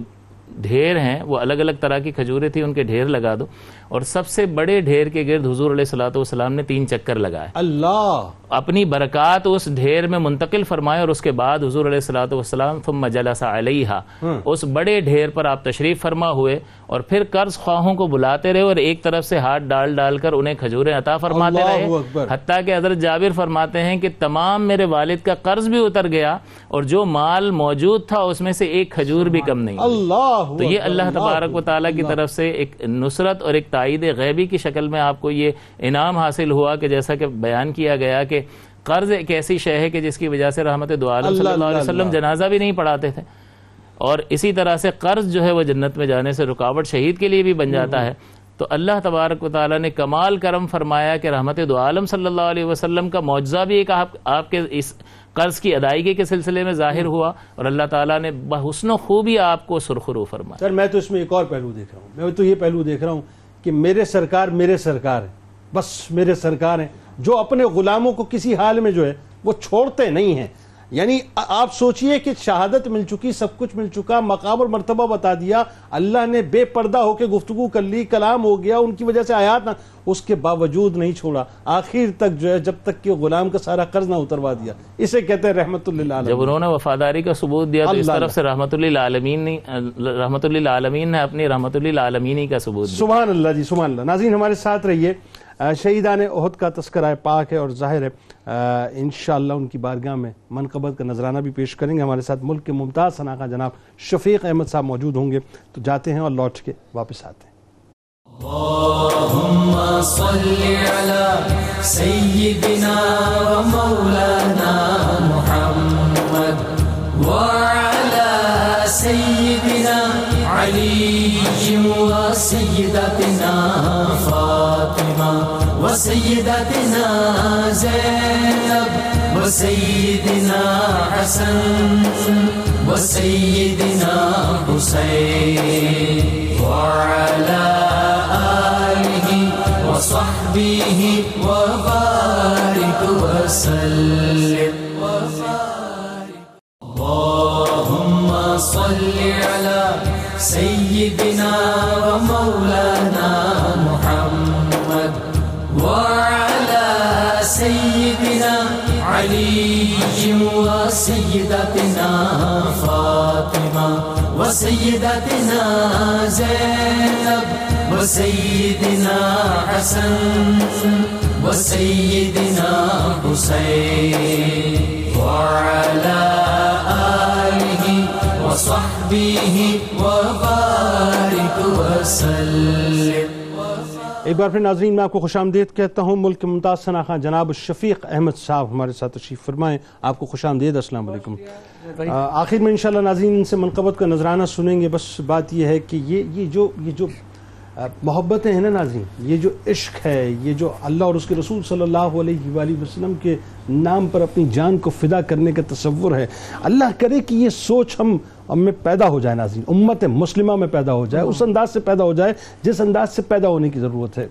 ڈھیر ہیں وہ الگ الگ طرح کی کھجوریں تھیں ان کے ڈھیر لگا دو۔ اور سب سے بڑے ڈھیر کے گرد حضور علیہ الصلوۃ والسلام نے تین چکر لگائے۔ اللہ! اپنی برکات اس ڈھیر میں منتقل فرمائے اور اس کے بعد حضور علیہ الصلوۃ والسلام ثم جلس علیہا۔ اس بڑے ڈھیر پر آپ تشریف فرما ہوئے اور پھر قرض خواہوں کو بلاتے رہے اور ایک طرف سے ہاتھ ڈال ڈال کر انہیں کھجوریں عطا فرماتے رہے۔ حتیٰ کہ حضرت جابر فرماتے ہیں کہ تمام میرے والد کا قرض بھی اتر گیا اور جو مال موجود تھا اس میں سے ایک کھجور بھی کم نہیں۔ اللہ تو یہ اللہ تبارک و تعالیٰ کی طرف سے ایک نصرت اور ایک تائید غیبی کی شکل میں آپ کو یہ انعام حاصل ہوا کہ جیسا کہ بیان کیا گیا کہ قرض ایک ایسی شے ہے کہ جس کی وجہ سے رحمت دو عالم صلی اللہ، علیہ وسلم جنازہ بھی نہیں پڑھاتے تھے اور اسی طرح سے قرض جو ہے وہ جنت میں جانے سے رکاوٹ شہید کے لیے بھی بن جاتا ہے۔ تو اللہ تبارک و تعالیٰ نے کمال کرم فرمایا کہ رحمت دو عالم صلی اللہ علیہ وسلم کا معجزہ بھی ایک آپ آپ کے اس قرض کی ادائیگی کے سلسلے میں ظاہر ہوا اور اللہ تعالیٰ نے بحسن و خوبی آپ کو سرخرو فرمایا سر میں تو اس میں ایک اور پہلو دیکھ رہا ہوں۔ میں تو یہ پہلو دیکھ رہا ہوں کہ میرے سرکار میرے سرکار ہیں۔ بس میرے سرکار ہیں۔ جو اپنے غلاموں کو کسی حال میں جو ہے وہ چھوڑتے نہیں ہیں۔ یعنی آپ سوچئے کہ شہادت مل چکی سب کچھ مل چکا مقام اور مرتبہ بتا دیا اللہ نے بے پردہ ہو کے گفتگو کر لی کلام ہو گیا ان کی وجہ سے آیات نہ اس کے باوجود نہیں چھوڑا۔ آخر تک جو ہے جب تک کہ غلام کا سارا قرض نہ اتروا دیا۔ اسے کہتے ہیں رحمت اللہ جب انہوں نے وفاداری کا ثبوت دیا تو اس اللہ طرف سے رحمت للعالمین نے رحمت للعالمین نے اپنی رحمت للعالمین کا ثبوت دیا۔ سبحان اللہ جی سبحان اللہ۔ ناظرین ہمارے ساتھ رہیے۔ شہیدان عہد کا تذکرہ پاک ہے اور ظاہر ہے۔ انشاءاللہ ان کی بارگاہ میں منقبت کا نذرانہ بھی پیش کریں گے۔ ہمارے ساتھ ملک کے ممتاز صناخہ جناب شفیق احمد صاحب موجود ہوں گے۔ تو جاتے ہیں اور لوٹ کے واپس آتے ہیں۔ صل سيدنا محمد علي وسيدتنا وسيدتنا زينب وسيدنا حسن وسيدنا حسين وعلى آله وصحبه وبارك وسلم. اللهم صل على سيدنا ومولانا وسيدتنا فاطمة وسيدتنا زينب وسيدنا حسن وسيدنا حسين وعلى آله وصحبه وبارك وسلم ایک بار پھر ناظرین میں آپ کو خوش آمدید کہتا ہوں ملک ممتاز صناخہ جناب شفیق احمد صاحب ہمارے ساتھ تشریف فرمائیں۔ آپ کو خوش آمدید السلام علیکم۔ آخر میں انشاءاللہ ناظرین ان سے منقبت کا نذرانہ سنیں گے۔ بس بات یہ ہے کہ یہ یہ جو یہ جو محبتیں ہیں نا ناظرین یہ جو عشق ہے یہ جو اللہ اور اس کے رسول صلی اللہ علیہ وآلہ وسلم کے نام پر اپنی جان کو فدا کرنے کا تصور ہے۔ اللہ کرے کہ یہ سوچ ہم ہم میں پیدا ہو جائے ناظرین، امت مسلمہ میں پیدا ہو جائے، اس انداز سے پیدا ہو جائے جس انداز سے پیدا ہونے کی ضرورت ہے۔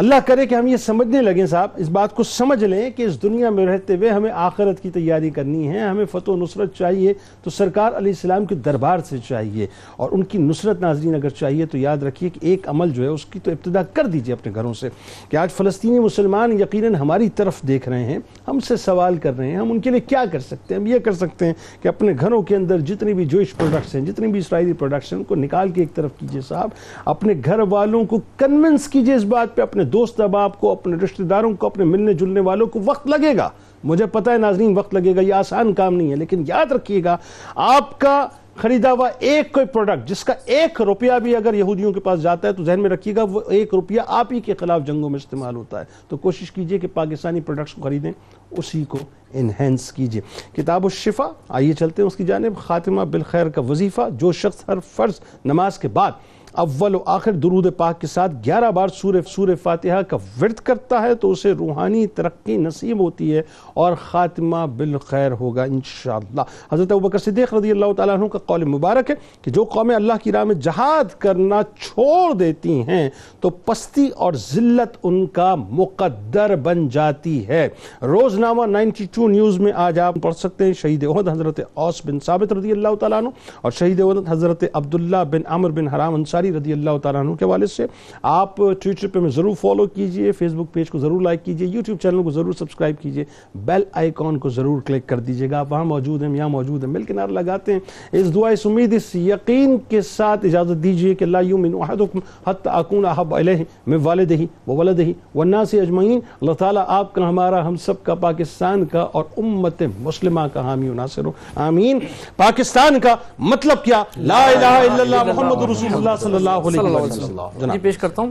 اللہ کرے کہ ہم یہ سمجھنے لگیں صاحب، اس بات کو سمجھ لیں کہ اس دنیا میں رہتے ہوئے ہمیں آخرت کی تیاری کرنی ہے، ہمیں فتح و نصرت چاہیے، تو سرکار علیہ السلام کے دربار سے چاہیے۔ اور ان کی نصرت ناظرین اگر چاہیے تو یاد رکھیے کہ ایک عمل جو ہے اس کی تو ابتدا کر دیجیے اپنے گھروں سے کہ آج فلسطینی مسلمان یقیناً ہماری طرف دیکھ رہے ہیں، ہم سے سوال کر رہے ہیں، ہم ان کے لیے کیا کر سکتے ہیں؟ ہم یہ کر سکتے ہیں کہ اپنے گھروں کے اندر جتنی بھی جوئش پروڈکٹس ہیں جتنی بھی اسرائیلی پروڈکٹس ہیں ان کو نکال کے ایک طرف کیجیے صاحب۔ اپنے گھر والوں کو کنونس کیجیے اس بات پہ، اپنے دوست احباب کو اپنے رشتہ داروں کو اپنے ملنے جلنے والوں کو وقت لگے گا، مجھے پتہ ہے ناظرین وقت لگے گا، یہ آسان کام نہیں ہے، لیکن یاد رکھیے گا، آپ کا خریدا ہوا ایک کوئی پروڈکٹ جس کا ایک روپیہ بھی اگر یہودیوں کے پاس جاتا ہے تو ذہن میں رکھیے گا، وہ ایک روپیہ آپ ہی کے خلاف جنگوں میں استعمال ہوتا ہے۔ تو کوشش کیجیے کہ پاکستانی پروڈکٹس کو خریدیں، اسی کو انہینس کیجیے۔ کتاب الشفا، آئیے چلتے ہیں اس کی جانب، خاتمہ بالخیر کا وظیفہ، جو شخص ہر فرض نماز کے بعد اول و آخر درود پاک کے ساتھ گیارہ بار سورہ سورہ فاتحہ کا ورد کرتا ہے تو اسے روحانی ترقی نصیب ہوتی ہے اور خاتمہ بالخیر ہوگا انشاءاللہ۔ حضرت ابوبکر صدیق رضی اللہ تعالیٰ عنہ کا قول مبارک ہے کہ جو قومیں اللہ کی راہ میں جہاد کرنا چھوڑ دیتی ہیں تو پستی اور ذلت ان کا مقدر بن جاتی ہے۔ روزنامہ 92 نیوز میں آج آپ پڑھ سکتے ہیں شہید احد حضرت اوس بن ثابت رضی اللہ تعالیٰ عنہ اور شہید احد حضرت عبداللہ بن عمر بن حرام انصاری انصاری رضی اللہ تعالیٰ عنہ کے والد سے، آپ ٹویٹر پہ میں ضرور فالو کیجیے فیس بک پیج کو ضرور لائک کیجیے یوٹیوب چینل کو ضرور سبسکرائب کیجیے بیل آئیکن کو ضرور کلک کر دیجیے گا۔ آپ وہاں موجود ہیں، یہاں موجود ہیں مل کے نعرہ لگاتے ہیں۔ اس دعا، اس امید، اس یقین کے ساتھ اجازت دیجیے کہ لا یومن احدکم حتی اکون احب الیہ من والدہ وولدہ والناس اجمعین۔ اللہ تعالیٰ آپ کا، ہمارا، ہم سب کا، پاکستان کا اور امت مسلمہ کا حامی و ناصر ہو۔ آمین۔ پاکستان کا مطلب کیا؟ لا الہ الا اللہ، محمد رسول اللہ صلی اللہ علیہ وسلم. جی پیش کرتا ہوں۔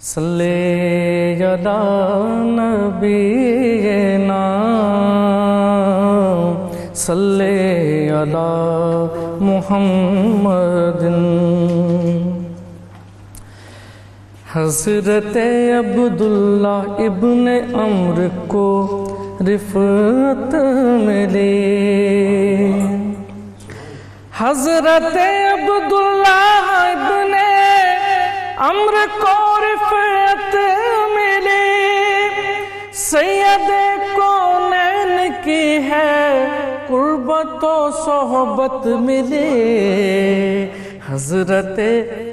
صلی علی نبینا صلی علی محمد حضرت عبداللہ ابن عمر کو رفعت ملے حضرت عبداللہ ابن امر کو رفعت ملی۔ سید کونین کی ہے، قربت و صحبت ملی۔ حضرت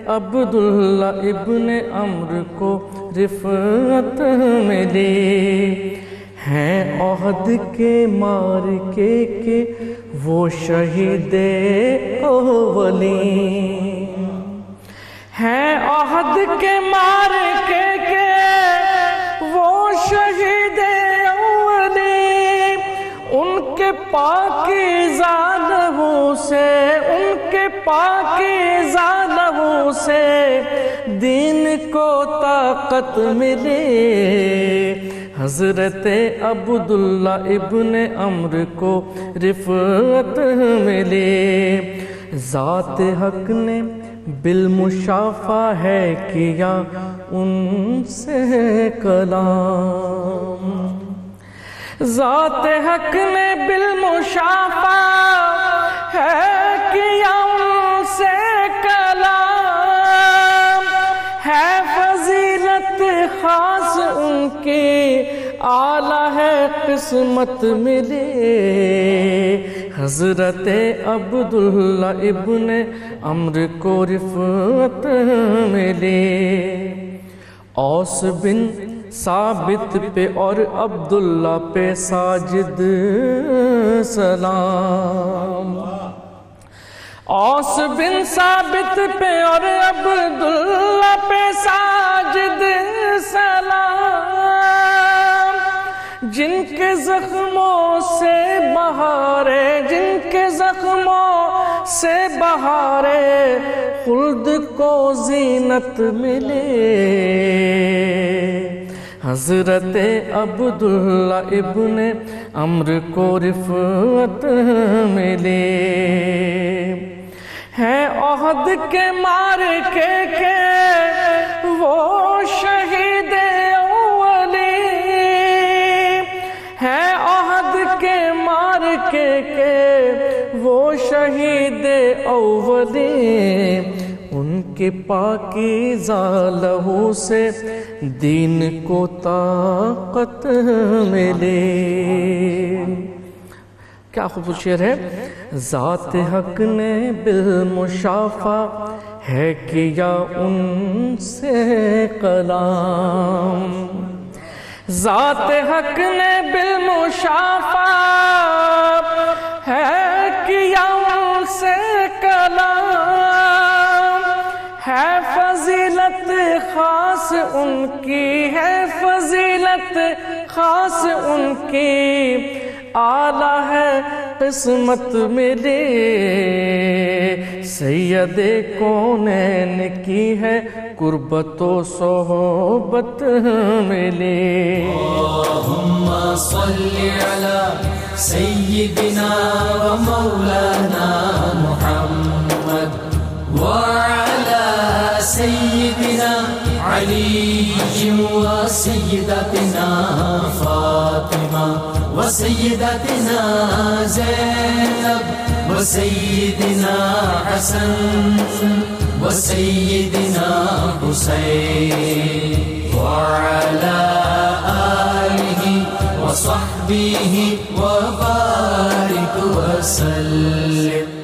عبداللہ ابن امر کو رفعت ملی۔ ہیں عہد کے مارکے کے، وہ شہید اولی۔ ہیں عہد کے مارکے کے، وہ شہید اولی۔ ان کے پاکیزہ لہو سے، ان کے پاکیزہ لہو سے دین کو طاقت ملے۔ حضرت عبداللہ ابن عمر کو رفعت ملے۔ ذات حق نے بالمشافہ ہے کیا ان سے کلام۔ ذات حق نے بالمشافہ ہے کیا ان سے کلام۔ ہے فضیلت خاص ان کی آلہ ہے قسمت ملے۔ حضرت عبداللہ ابن عمر کو رفعت ملے۔ اوس بن ثابت پہ اور عبداللہ پہ ساجد سلام۔ اوس بن ثابت پہ اور عبداللہ پہ ساجد سلام۔ جن کے زخموں سے بہارے جن کے زخموں سے بہارے خلد کو زینت ملے۔ حضرت عبداللہ ابن عمر کو رفعت ملے۔ ہے عہد کے مارکے کے کے وہ شہید اولی ہے عہد کے مارکے کے، وہ شہید اولی ان کے پاکیزہ لہو سے دین کو طاقت ملے۔ کیا خوبصورت شعر ہے۔ ذات حق نے بالمشافہ ہے کیا ان سے کلام؟ ذات حق نے بالمشافہ ہے کیا ان سے کلام؟ ہے فضیلت خاص ان کی، ہے فضیلت خاص ان کی۔ آلہ ہے قسمت ملے سید کونین کی ہے قربت و صحبت ملے اللهم صل على سيدنا ومولانا محمد وعلى سيدنا علي وسيدتنا فاطمة وسيدتنا زينب وسيدنا حسن وسيدنا حسين وعلى آله وصحبه وبارك وسلم.